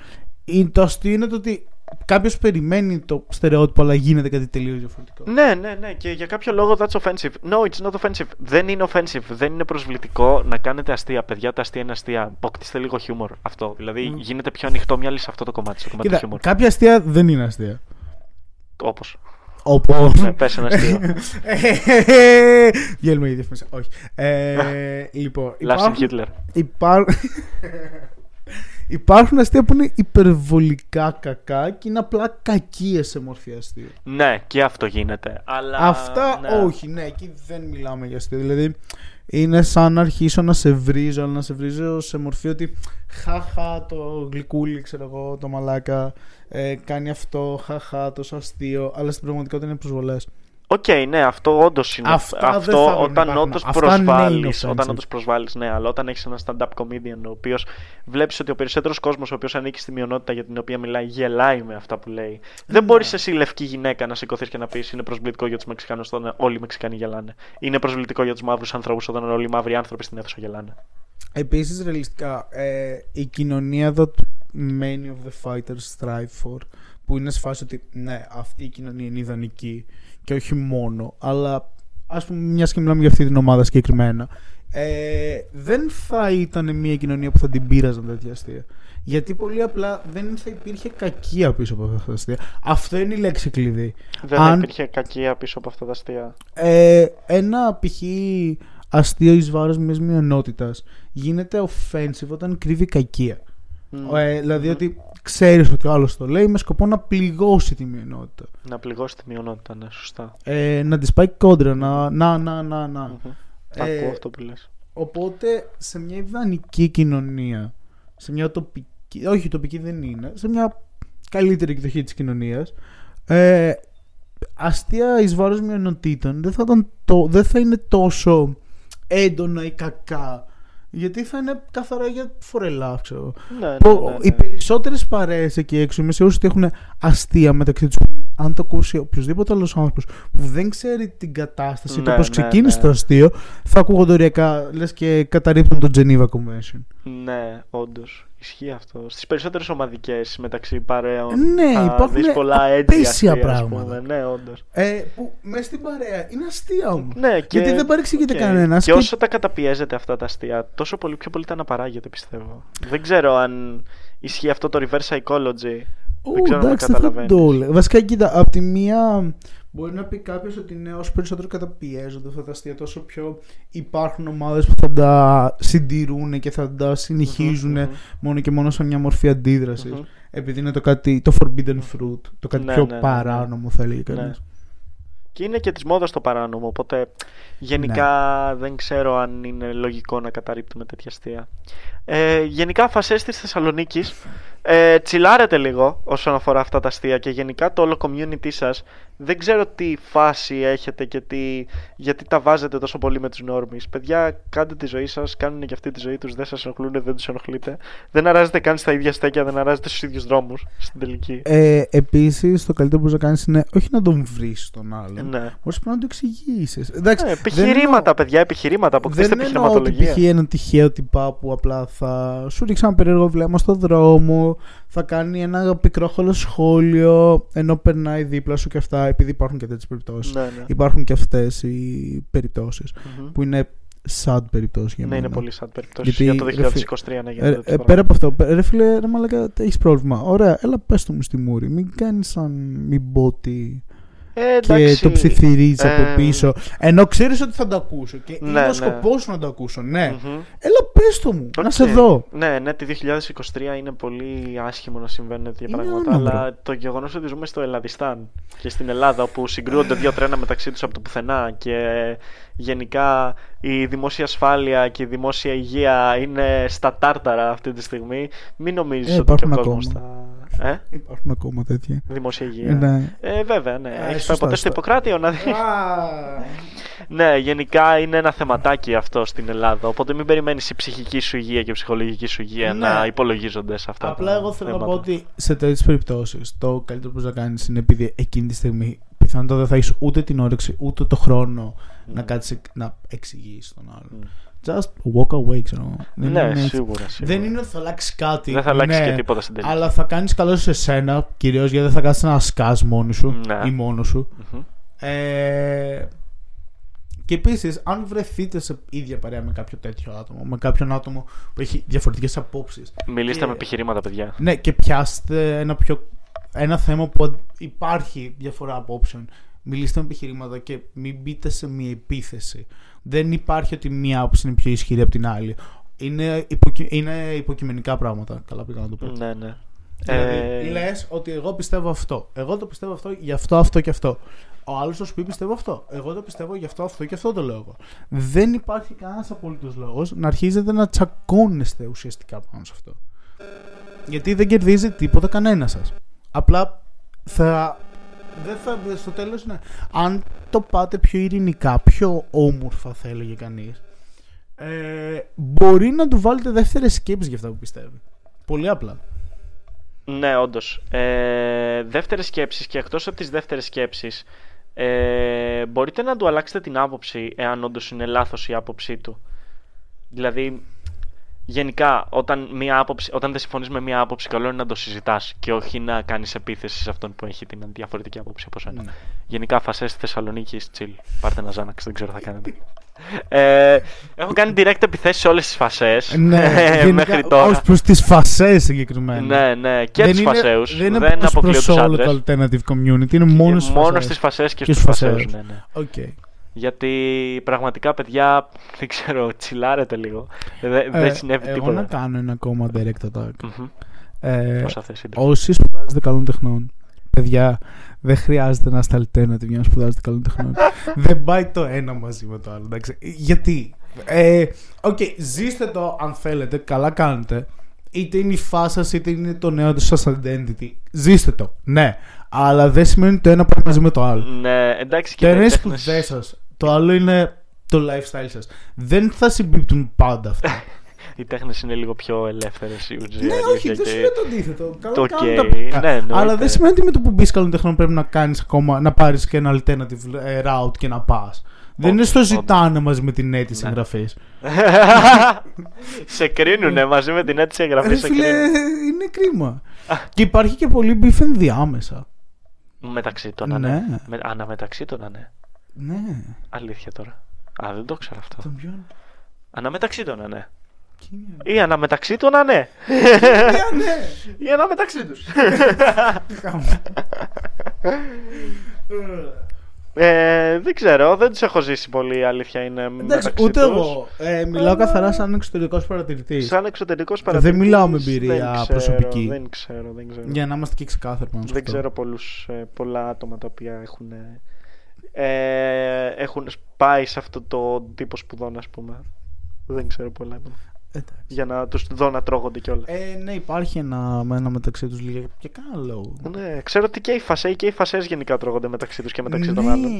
Ή Το αστείο είναι το ότι κάποιος περιμένει το στερεότυπο, αλλά γίνεται κάτι τελείως διαφορετικό. Ναι, ναι, ναι. Και για κάποιο λόγο that's offensive. No, it's not offensive. Δεν είναι offensive. Δεν είναι προσβλητικό να κάνετε αστεία. Παιδιά, τα αστεία είναι αστεία. Αποκτήστε λίγο χιούμορ. Αυτό. Δηλαδή γίνεται πιο ανοιχτό μυαλί σε αυτό το κομμάτι. Στο κομμάτι του Κοίτα, χιούμορ. κάποια αστεία δεν είναι αστεία. Όπως. Όπως. Ναι, πες ένα αστείο. Βγαίνουμε η διαφήμιση. Όχι. Ε, λοιπόν, Λάσιν Χίτλερ. Υπάρ... Υπάρχουν αστεία που είναι υπερβολικά κακά και είναι απλά κακίες σε μορφή αστείου. Ναι, και αυτό γίνεται. Αλλά. Αυτά ναι. όχι, ναι, εκεί δεν μιλάμε για αστείο. Δηλαδή είναι σαν να αρχίσω να σε βρίζω, αλλά να σε βρίζω σε μορφή ότι χαχα το γλυκούλι, ξέρω εγώ, το μαλάκα ε, κάνει αυτό, χαχα τόσο αστείο, αλλά στην πραγματικότητα είναι προσβολές. Οκ, ναι, αυτό όντως είναι. Αυτά δεν θα αυτό έπρεπε να όταν υπάρχουν. όντως Αυτά ναι, είναι προσβάλλει. offensive. όταν όντως προσβάλλεις, ναι, αλλά όταν έχεις ένα stand-up comedian ο οποίος βλέπεις ότι ο περισσότερος κόσμος ο οποίος ανήκει στη μειονότητα για την οποία μιλάει γελάει με αυτά που λέει. Δεν Ναι. μπορείς εσύ, λευκή γυναίκα, να σηκωθείς και να πεις είναι προσβλητικό για τους Μεξικανούς όταν όλοι οι Μεξικανοί γελάνε. Είναι προσβλητικό για τους μαύρους ανθρώπους όταν όλοι οι μαύροι άνθρωποι στην αίθουσα γελάνε. Επίσης, ρεαλιστικά, ε, η κοινωνία εδώ του many of the fighters strive for, που είναι σε φάση ότι ναι, αυτή η κοινωνία είναι ιδανική και όχι μόνο, αλλά ας πούμε μιας και μιλάμε για αυτή την ομάδα συγκεκριμένα, ε, δεν θα ήταν μια κοινωνία που θα την πείραζαν τέτοια αστεία. Γιατί πολύ απλά δεν θα υπήρχε κακία πίσω από αυτά τα αστεία. Αυτό είναι η λέξη κλειδί. Δεν Αν- υπήρχε κακία πίσω από αυτά τα αστεία. Ε, ένα π.χ. αστείο εις βάρος μιας μειονότητας γίνεται offensive όταν κρύβει κακία. Μμ. Ε, δηλαδή ότι ξέρεις ότι ο άλλος το λέει με σκοπό να πληγώσει τη μειονότητα. Να πληγώσει τη μειονότητα, ναι, σωστά. Ε, να της πάει κόντρα, να, να, να, να, να. Μμμ. Ε, Ακούω αυτό που λες. Οπότε σε μια ιδανική κοινωνία, σε μια τοπική, όχι τοπική δεν είναι, σε μια καλύτερη εκδοχή της κοινωνίας, ε, αστεία εις βάρος μειονοτήτων δεν θα, ήταν το, δεν θα είναι τόσο έντονα ή κακά. Γιατί θα είναι καθαρά για φορελά, ξέρω. Ναι, ναι, Πο- ναι, ναι. Οι περισσότερες παρέες εκεί έξω είμαι σίγουρος ότι έχουν αστεία μεταξύ τους. Αν το ακούσει οποιοδήποτε άλλος άνθρωπος που δεν ξέρει την κατάσταση, Ναι, το πώς ναι, ξεκίνησε ναι. το αστείο, θα ακούγονται οριακά λες και καταρρίπτουν το Geneva Convention. Ναι, όντως. Ισχύει αυτό. Στις περισσότερες ομαδικές μεταξύ παρέων. Ναι, θα υπάρχουν δεις πολλά έντια απαίσια αστεία, ας πράγματα. πούμε. Ναι, όντως. Ε, που μέσα στην παρέα είναι αστεία όμως. Ναι, και... Γιατί δεν παρεξηγείται οκ. κανένας Και και- όσο τα καταπιέζετε αυτά τα αστεία, τόσο πολύ πιο πολύ τα αναπαράγετε, πιστεύω. Δεν ξέρω αν ισχύει αυτό το reverse psychology Ου, Δεν ξέρω αν με εντάξει, δεν θα καταλαβαίνεις. το έλεγα. Βασικά, κοίτα, από τη μία μπορεί να πει κάποιος ότι ναι, όσο περισσότερο καταπιέζονται αυτά τα αστεία, τόσο πιο υπάρχουν ομάδες που θα τα συντηρούν και θα τα συνεχίζουν Μμμ, μμμ. μόνο και μόνο σαν μια μορφή αντίδρασης. Μμμ. Επειδή είναι το, κάτι, το forbidden fruit, το κάτι Ναι, πιο ναι, ναι, ναι. παράνομο, θα έλεγε κανείς. Ναι. Και είναι και της μόδας το παράνομο, οπότε γενικά Ναι. δεν ξέρω αν είναι λογικό να καταρρύπτουμε τέτοια αστεία. Ε, γενικά, φασέ τη Θεσσαλονίκης. Ε, τσιλάρετε λίγο όσον αφορά αυτά τα αστεία και γενικά το όλο community σας δεν ξέρω τι φάση έχετε και τι, γιατί τα βάζετε τόσο πολύ με τους νόρμις παιδιά κάντε τη ζωή σας, κάνουν και αυτή τη ζωή τους δεν σας ενοχλούν, δεν τους ενοχλείτε δεν αράζετε καν στα ίδια στέκια, δεν αράζετε στους ίδιους δρόμους στην τελική Ε, Επίσης, το καλύτερο που μπορείς να κάνεις είναι όχι να τον βρεις τον άλλον. ναι. Μπορείς πρέπει να το εξηγήσεις. Εντάξει, Ε, δεν επιχειρήματα, εννοώ- παιδιά, επιχειρήματα. Αποκτήστε Δεν εννοώ ότι επιχειρηματολογία. π.χ. ένα τυχαίο τυπά που απλά θα σου ρίξει ένα περίεργο βλέμμα στο δρόμο, θα κάνει ένα πικρόχολο σχόλιο ενώ περνάει δίπλα σου και αυτά, επειδή υπάρχουν και τέτοιες περιπτώσεις. Ναι, ναι. Υπάρχουν και αυτές οι περιπτώσεις Μμμ. που είναι sad περιπτώσεις για Ναι, μένα. είναι πολύ sad περιπτώσεις. Γιατί, Για το ρε 2023 να Ε, γίνεται. ε, τέτοιο πέρα από αυτό, πε- ρε φίλε, ρε μαλάκα, έχεις πρόβλημα. Ωραία, έλα πες το μου στη μούρη. Μην κάνεις σαν μην πω τι Ε, και εντάξει. το ψιθυρίζει από Ε, πίσω. Ενώ ξέρεις ότι θα το ακούσω και Ναι, είναι ναι. ο σκοπός σου να το ακούσω. Ναι, μμμ. έλα πες το μου, να Οκ. σε δω. Ναι, ναι, τη 2023 είναι πολύ άσχημο να συμβαίνουν τέτοια Είναι πράγματα. άναυρο. Αλλά το γεγονός ότι ζούμε στο Ελλαδιστάν και στην Ελλάδα όπου συγκρούονται δύο τρένα μεταξύ τους από το πουθενά και γενικά η δημόσια ασφάλεια και η δημόσια υγεία είναι στα τάρταρα αυτή τη στιγμή, μην νομίζεις Ε, ότι και ο υπάρχουν κόσμος ακόμα. θα. Ε, Υπάρχουν ακόμα τέτοια. δημόσια υγεία. Ε, ναι. Ε, βέβαια, ναι. Ε, Έχεις πάει σωστά, ποτέ στο σωστά. Ιπποκράτιο να δεις; Ναι, γενικά είναι ένα θεματάκι αυτό στην Ελλάδα. Οπότε μην περιμένεις η ψυχική σου υγεία και η ψυχολογική σου υγεία Ναι. να υπολογίζονται σε αυτά. Απλά τα εγώ θέλω να θέματα. πω ότι σε τέτοιες περιπτώσεις το καλύτερο που μπορείς να κάνεις είναι επειδή εκείνη τη στιγμή πιθανότατα δεν θα έχεις ούτε την όρεξη ούτε το χρόνο να κάτσεις να εξηγήσεις τον άλλον. Mm. Just walk away, ξέρω εγώ. Δεν Ναι, είναι έτσι. σίγουρα, σίγουρα. Δεν είναι ότι θα αλλάξει κάτι. Δεν θα αλλάξει ναι, και τίποτα στην τελική. Αλλά θα κάνεις καλό σε σένα, κυρίως γιατί δεν θα κάτσει να σκάς μόνο σου Ναι. ή μόνος σου. Μμμ. Ε, και επίσης, αν βρεθείτε σε ίδια παρέα με κάποιο τέτοιο άτομο, με κάποιον άτομο που έχει διαφορετικές απόψεις. Μιλήστε Και- με επιχειρήματα, παιδιά. Ναι, και πιάστε ένα, πιο, ένα θέμα που αν- υπάρχει διαφορά απόψεων. Μιλήστε με επιχειρήματα και μην μπείτε σε μια επίθεση. Δεν υπάρχει ότι μία άποψη είναι πιο ισχυρή από την άλλη. Είναι, υποκει... είναι υποκειμενικά πράγματα. Καλά πήγα να το πω. έτσι. Ναι, ναι. Δηλαδή, Ε, λες ότι εγώ πιστεύω αυτό. Εγώ το πιστεύω αυτό γι' αυτό, αυτό και αυτό. Ο άλλος θα σου πει πιστεύω αυτό. Εγώ το πιστεύω γι' αυτό, αυτό και αυτό το λέω εγώ. Δεν υπάρχει κανένας απολύτως λόγος να αρχίζετε να τσακώνεστε ουσιαστικά πάνω σε αυτό. Γιατί δεν κερδίζει τίποτα κανένας σας. Απλά θα. Δεν θα, στο τέλος ναι. Αν το πάτε πιο ειρηνικά, πιο όμορφα θα έλεγε κανείς, ε, μπορεί να του βάλετε δεύτερε σκέψει για αυτά που πιστεύει. Πολύ απλά. Ναι, όντως. Ε, δεύτερες σκέψεις και εκτός από τις δεύτερες σκέψεις, ε, μπορείτε να του αλλάξετε την άποψη εάν όντως είναι λάθος η άποψή του. Δηλαδή, γενικά, όταν, μία άποψη, όταν δεν συμφωνείς με μία άποψη, καλό είναι να το συζητάς και όχι να κάνεις επίθεση σε αυτόν που έχει την διαφορετική άποψη από σένα. Ναι. Γενικά, φασέ στη Θεσσαλονίκη, chill. Πάρτε ένα Ζάναξ, δεν ξέρω τι θα κάνετε. Ε, έχω κάνει direct επιθέσεις σε όλες τις φασαίες. Ναι, μέχρι τώρα. Ω προς τις φασαίες συγκεκριμένα. Ναι, ναι, και δεν τους είναι- φασαίου. Δεν είναι Δεν προς- αποκλείω προς του όλο άντρες. το alternative community, είναι μόνο στις Μόνο φασαίες. στις φασαίες και, Και στους στους φασαίους. φασαίους. Ναι, ναι. Οκ. Γιατί πραγματικά, παιδιά, δεν ξέρω, τσιλάρετε λίγο. Δεν, Ε, δεν συνέβη εγώ τίποτα. να κάνω ένα ακόμα direct attack. Μμμ. Ε, Όσα θες, είναι. όσοι σπουδάζετε καλών τεχνών, παιδιά, δεν χρειάζεται να είστε alternative για να σπουδάζετε καλών τεχνών. δεν πάει το ένα μαζί με το άλλο. Εντάξει. Γιατί; Ε, Οκ, ζήστε το αν θέλετε, καλά κάνετε. Είτε είναι η φάση σας, είτε είναι το νέο σας identity. Ζήστε το, ναι. Αλλά δεν σημαίνει το ένα πάει μαζί με το άλλο. Ναι, εντάξει Το και ένα είναι οι οι τέχνες- σπουδές σας. Το άλλο είναι το lifestyle σας. Δεν θα συμπίπτουν πάντα αυτά. Οι τέχνες είναι λίγο πιο ελεύθερες η ουσία. ναι, όχι, αλήθεια, δεν και- σου λέω το αντίθετο. Καλά Το κάνουν ok, τα παιδιά. ναι, εννοείται. Αλλά δεν σημαίνει ότι με το που μπεις καλών τεχνών πρέπει να κάνεις ακόμα να πάρεις και ένα alternative ε, route και να πας. Δεν είναι στο όντως. ζητάνε μαζί με την αίτηση Ναι. εγγραφή. σε κρίνουνε μαζί με την αίτηση εγγραφή. Ρε σε φίλε, κρίνουν. είναι κρίμα. και υπάρχει και πολύ beef ενδιάμεσα. Μεταξύ των, Ναι. ναι. Με, αναμεταξύ των, ναι. Ναι. Αλήθεια τώρα. Α, δεν το ξέρω αυτό. Τον ποιον; Αναμεταξύ των, ναι. Ή αναμεταξύ του να ναι. ναι. Ή αναμεταξύ τους. Ε, δεν ξέρω, δεν τους έχω ζήσει πολύ. Η αλήθεια είναι. Εντάξει, μεταξύ ούτε τους. εγώ. Ε, μιλάω καθαρά σαν εξωτερικός παρατηρητής. Σαν εξωτερικός Δεν μιλάω με εμπειρία προσωπική. Δεν ξέρω, δεν ξέρω. Για να είμαστε και ξεκάθαροι πάνω σε Δεν αυτό. ξέρω πολλούς, ε, πολλά άτομα τα οποία έχουν, ε, έχουν πάει σε αυτό το τύπο σπουδών, ας πούμε. Δεν ξέρω πολλά άτομα. Εντάξει. Για να τους δω να τρώγονται κιόλας. Ε, ναι, υπάρχει ένα, ένα μεταξύ τους λίγα και κάνα λόγο. Ναι, ξέρω ότι και οι φασέοι και οι φασές γενικά τρώγονται μεταξύ τους και μεταξύ των ναι, άλλων.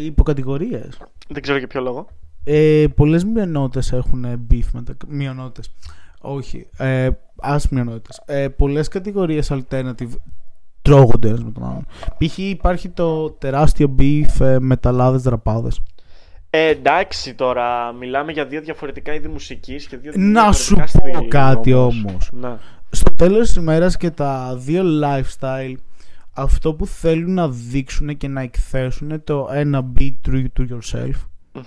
υποκατηγορίες. Δεν ξέρω για ποιο λόγο. Ε, Πολλές μειονότητες έχουν beef μεταξύ. Μειονότητες. Όχι. Ε, Α μειονότητες. Ε, Πολλές κατηγορίες alternative τρώγονται ένα με τον άλλον. Π.χ. υπάρχει το τεράστιο beef ε, με ταλάδε δραπάδες. Ε, εντάξει τώρα, μιλάμε για δύο διαφορετικά είδη μουσικής και δύο Να σου διαφορετικά πω στυλ κάτι όμως. Να. Στο τέλος της ημέρας και τα δύο lifestyle αυτό που θέλουν να δείξουν και να εκθέσουν είναι το ένα be true to yourself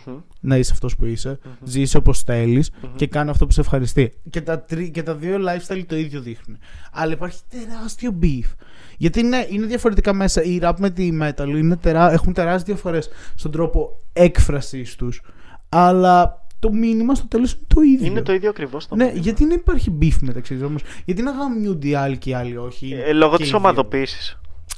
Μμμ. να είσαι αυτός που είσαι, ζήσει όπως θέλεις και κάνε αυτό που σε ευχαριστεί. Και τα, τρι- και τα δύο lifestyle το ίδιο δείχνουν. Αλλά υπάρχει τεράστιο beef. Γιατί είναι, είναι διαφορετικά μέσα. Η rap με τη metal είναι τερά, έχουν τεράστιες διαφορές στον τρόπο έκφρασης τους. Αλλά το μήνυμα στο τέλος είναι το ίδιο. Είναι το ίδιο ακριβώς το Ναι, μήνυμα. γιατί δεν υπάρχει beef μεταξύ τους όμως. Γιατί να γαμιούνται οι άλλοι και οι άλλοι όχι. Ε, λόγω και της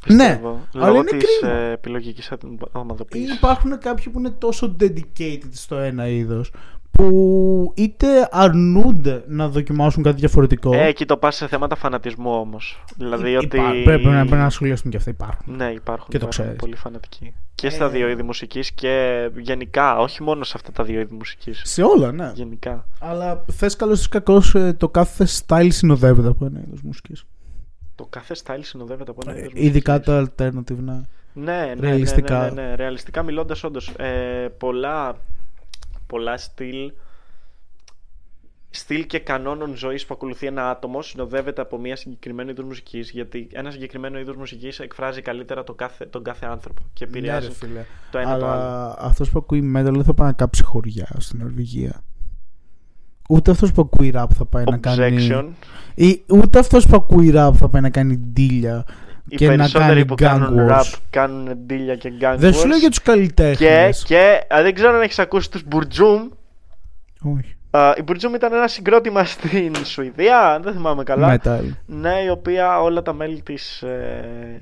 οι δύο. ομαδοποίησης. Ναι, πιστεύω. αλλά λόγω είναι της κρίμα. ε, επιλογικής Ή ομαδοποίησης. υπάρχουν κάποιοι που είναι τόσο dedicated στο ένα είδος που είτε αρνούνται να δοκιμάσουν κάτι διαφορετικό. Ε, εκεί το πας σε θέματα φανατισμού όμως. Δηλαδή Υ- ότι... υπά- πρέπει, να, πρέπει να ασχολιάσουμε και αυτά. Υπάρχουν. Ναι, υπάρχουν, Και το υπάρχουν ξέρεις. πολύ φανατικοί. Και στα Ε. δύο είδη μουσικής και γενικά, όχι μόνο σε αυτά τα δύο είδη μουσικής. Σε όλα, ναι. Γενικά. Αλλά θες καλός ή κακός, το κάθε style συνοδεύεται από ένα είδος μουσικής. Το κάθε style συνοδεύεται από ένα είδος Ε, Ειδικά μουσικής. το alternative, ναι. Ναι, ναι, Ρεαλιστικά. Ναι, ναι, ναι, ναι. Ρεαλιστικά μιλώντας, όντως. Ε, πολλά, πολλά στυλ, στυλ και κανόνων ζωής που ακολουθεί ένα άτομο συνοδεύεται από μια συγκεκριμένο είδο μουσικής. Γιατί ένα συγκεκριμένο είδος μουσικής εκφράζει καλύτερα το κάθε, τον κάθε άνθρωπο και επηρεάζει Ναι, ρε, φίλε. το ένα το άλλο. Αλλά αυτός που ακούει metal δεν θα πάει να κάψει χωριά στην Νορβηγία. Ούτε αυτός που ακούει rap θα πάει να κάνει. Objection. Ή, ούτε αυτός που ακούει rap θα πάει να κάνει ντύλια. Οι και να περισσότεροι κάνει που gang κάνουν wars. rap κάνουν ντύλια και gang Δεν σου wars. λέω για τους καλλιτέχνες. και, και α, δεν ξέρω αν έχεις ακούσει τους Μπουρτζούμ. Όχι. Α, η Μπουρτζούμ ήταν ένα συγκρότημα στην Σουηδία, δεν θυμάμαι καλά. Metal. Ναι, η οποία όλα τα μέλη της ε,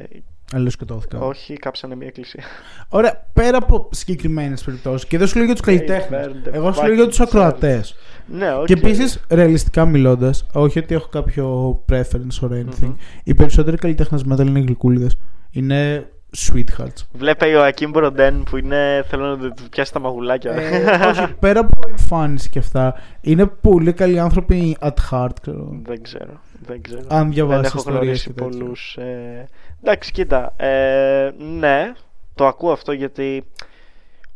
Αλλιώ σκοτώθηκα. όχι κάψανε μια εκκλησία. Ωραία, πέρα από συγκεκριμένες περιπτώσεις. Και δεν σου λέω για τους καλλιτέχνες. burn the Εγώ σου λέω για fucking του ακροατές. Ναι, οκ. Και επίσης, ρεαλιστικά μιλώντας, όχι ότι έχω κάποιο preference or anything, Μμμ. οι περισσότεροι καλλιτέχνες metal είναι γλυκούλιδες. Είναι sweethearts. Βλέπε Joakim Brodén που είναι. Θέλω να του πιάσει τα μαγουλάκια. ε, όχι, πέρα από εμφάνιση και αυτά, είναι πολύ καλοί άνθρωποι at heart, ξέρω. δεν ξέρω. Δεν ξέρω. Αν διαβάσεις δεν έχω ιστορίες γνωρίσει και τέτοια. πολλούς. Ε... Εντάξει, κοίτα. Ε, ναι, το ακούω αυτό γιατί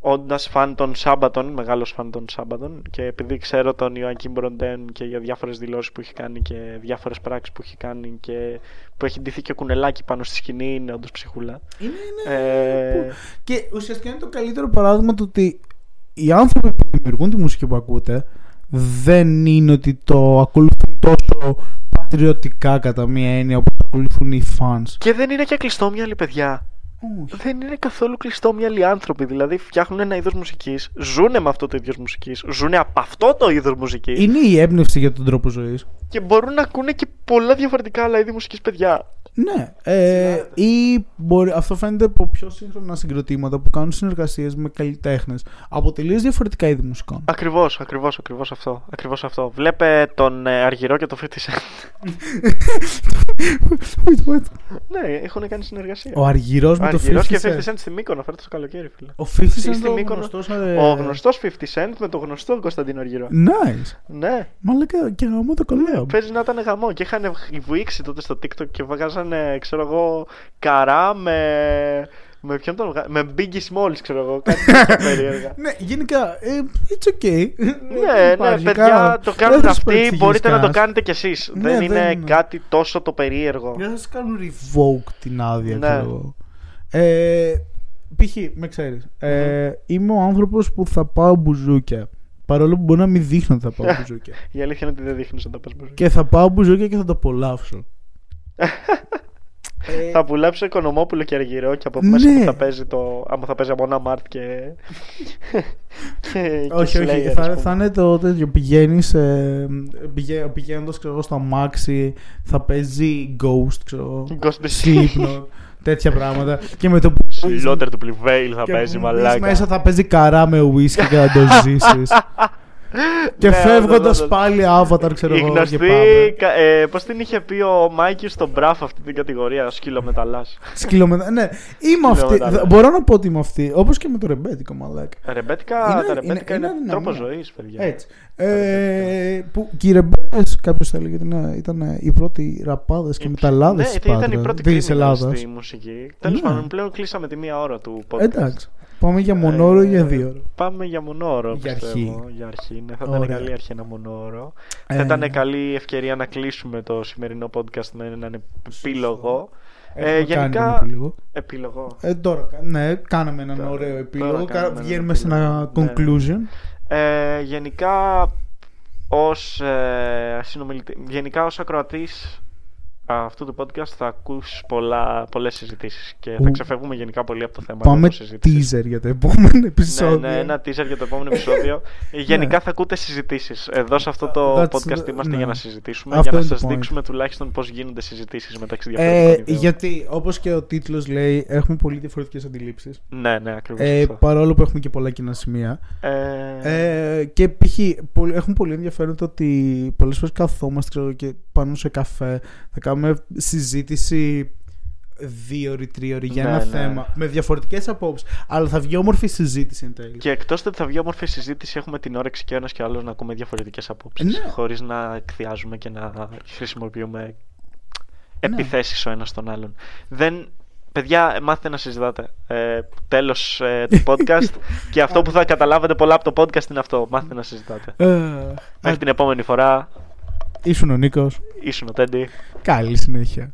όντας φαν των Σάμπατων, μεγάλος φαν των Σάμπατων και επειδή ξέρω τον Ιωακίμ Μπροντέν και για διάφορες δηλώσεις που έχει κάνει και διάφορες πράξεις που έχει κάνει και που έχει ντυθεί και κουνελάκι πάνω στη σκηνή, είναι όντως ψυχούλα. Είναι, είναι. Ε, που- Και ουσιαστικά είναι το καλύτερο παράδειγμα του ότι οι άνθρωποι που δημιουργούν τη μουσική που ακούτε δεν είναι ότι το ακολουθούν τόσο πατριωτικά κατά μία έννοια όπως το ακολουθούν οι fans. Και δεν είναι και κλειστόμυαλοι παιδιά. Όχι. Δεν είναι καθόλου κλειστόμυαλοι άνθρωποι. Δηλαδή φτιάχνουν ένα είδος μουσικής, ζούνε με αυτό το είδος μουσικής, ζούνε από αυτό το είδος μουσικής Είναι η έμπνευση για τον τρόπο ζωής. και μπορούν να ακούνε και πολλά διαφορετικά άλλα είδη μουσικής παιδιά. Ναι. Ε, ή μπορεί, αυτό φαίνεται από πιο σύγχρονα συγκροτήματα που κάνουν συνεργασίες με καλλιτέχνες από τελείω διαφορετικά είδη μουσικών. Ακριβώς, ακριβώς, ακριβώς αυτό. Ακριβώς αυτό. Βλέπε τον ε, Αργυρό και το 50 Cent. Wait, what? ναι, έχουν κάνει συνεργασία. Ο Αργυρός με το 50 Αργυρός και 50 Cent. Cent στη Μύκονο, φέρτε το καλοκαίρι, φίλε. Ο 50 Cent Στη είναι ο Μύκονο. γνωστός, ε, Ο γνωστός 50 Cent με το γνωστό Κωνσταντίνο Αργυρό. Nice. Ναι, Μαλάκα και γαμώ το κολλάω. παίζει να ήταν γαμό και είχαν βουήξει τότε στο TikTok και βγάζανε, ξέρω εγώ, καρά με. Με ποιον τον βγα... Με Biggie Smalls, ξέρω εγώ. Κάτι τέτοια περίεργα. Ναι, γενικά, ε, it's okay. ναι, ναι, Υπάρχει παιδιά, κα- το δεν κάνουν θα σου αυτοί. παρεξηγείς Μπορείτε να το κανένας. κάνετε κι εσείς. Ναι, δεν είναι δεν είναι. κάτι τόσο το περίεργο. Δεν θα σας κάνουν revoke την άδεια, Ναι. ξέρω εγώ. Ε, π.χ. με ξέρεις, ε, είμαι ο άνθρωπος που θα πάω μπουζούκια Παρόλο που μπορεί να μην δείχνω ότι θα πάω μπουζούκια. Η αλήθεια είναι ότι δεν δείχνεις όταν πας μπουζούκια. και θα πάω μπουζούκια και θα το απολαύσω. Ε, Θα πουλέψω οικονομόπουλο και αργυρό και από Ναι. μέσα που θα παίζει το. άμα θα παίζει από ένα Μάρτ και. και, όχι, και όχι. Slayer, Θα, ας πούμε. θα είναι το τέτοιο. Πηγαίνεις. Ε, πηγα, Πηγαίνοντας στο αμάξι, θα παίζει Ghost, ξέρω εγώ. Ghost in the Shell. Slipknot, τέτοια πράγματα. Και με το που. Slaughter του Prevail θα και παίζει που μπεις μαλάκα. μέσα θα παίζει καρά με whisky και θα το ζήσεις. και Ναι, φεύγοντας όντως, όντως. πάλι avatar, ξέρω Η εγώ. γνωστή. Και πάμε. κα- Ε, Πώς την είχε πει ο Μάικη στον Μπράφ αυτή την κατηγορία, σκύλο μεταλλά. Σκυλομετα... Ναι, είμαι αυτή. Σκυλομεταλλάς. Μπορώ να πω ότι είμαι αυτή. Όπως και με το ρεμπέτικο, μαλάκα. Ρεμπέτικα, Είναι- τα ρεμπέτικα είναι- είναι, είναι τρόπος αδυναμία. ζωής, παιδιά. Έτσι. Ε, που, και οι ρεμπέτες, κάποιος θα έλεγε ότι είναι- ήταν οι πρώτοι ραπάδες και μεταλλάδες ναι, της ήταν η πρώτη της criminals Ελλάδας. στη μουσική. Τέλος Ναι. πάντων, πλέον κλείσαμε τη μία ώρα του podcast. Εντάξει. Πάμε για μονόρο ή Ε, για δύο ώρα. Πάμε για μονόρο. Για πιστεύω. αρχή. Για αρχή. Ναι, θα ήταν Ωραία. καλή αρχή ένα μονόρο. Ε, Θα ήταν καλή ευκαιρία να κλείσουμε το σημερινό podcast με έναν επίλογο. Ε, Έχουμε κάνει γενικά. τον επίλογο. Επίλογο. Ε, τώρα, ναι, κάναμε έναν Τώρα- ωραίο τώρα επίλογο. κάναμε έναν Βγαίνουμε σε ένα επίλογο. Ναι. conclusion. Ε, γενικά, ως ε, συνομιλητή, γενικά ως ακροατής αυτού του podcast θα ακούς πολλά, πολλές συζητήσεις και θα Ου. ξεφεύγουμε γενικά πολύ από το θέμα Πάμε συζήτηση. teaser για το επόμενο επεισόδιο. Ναι, ναι, ένα teaser για το επόμενο επεισόδιο. Γενικά θα ακούτε συζητήσεις. Εδώ σε αυτό το That's- podcast είμαστε ναι. για να συζητήσουμε, Αυτό για να είναι το σα point. δείξουμε τουλάχιστον πώς γίνονται συζητήσεις μεταξύ Ε, διαφορετικών ιδεών. γιατί, όπως και ο τίτλος λέει, έχουμε πολύ διαφορετικές αντιλήψεις. Ναι, ναι, ακριβώς. Ε, παρόλο που έχουμε και πολλά κοινά σημεία. ε, Ε, και π.χ. πολύ- έχουν πολύ ενδιαφέρον το ότι πολλές φορές καθόμαστε ξέρω, και πάνω σε καφέ θα κάνουμε συζήτηση δύο ώρη, τρία ώρη για Ναι, ένα ναι. θέμα με διαφορετικές απόψεις αλλά θα βγει όμορφη συζήτηση εν τέλει. Και εκτός ότι θα βγει όμορφη συζήτηση, έχουμε την όρεξη και ο ένας και ο άλλος να ακούμε διαφορετικές απόψεις. Ναι. Χωρίς να εκθιάζουμε και να χρησιμοποιούμε Ναι. επιθέσεις ο ένας τον άλλον. Δεν. Παιδιά, μάθετε να συζητάτε. Ε, Τέλος του podcast. και αυτό που θα καταλάβετε πολλά από το podcast είναι αυτό. Μάθετε να συζητάτε. Ε, Μέχρι την επόμενη φορά. Ήσουν ο Νίκος. Ήσουν ο Τέντι. Καλή συνέχεια.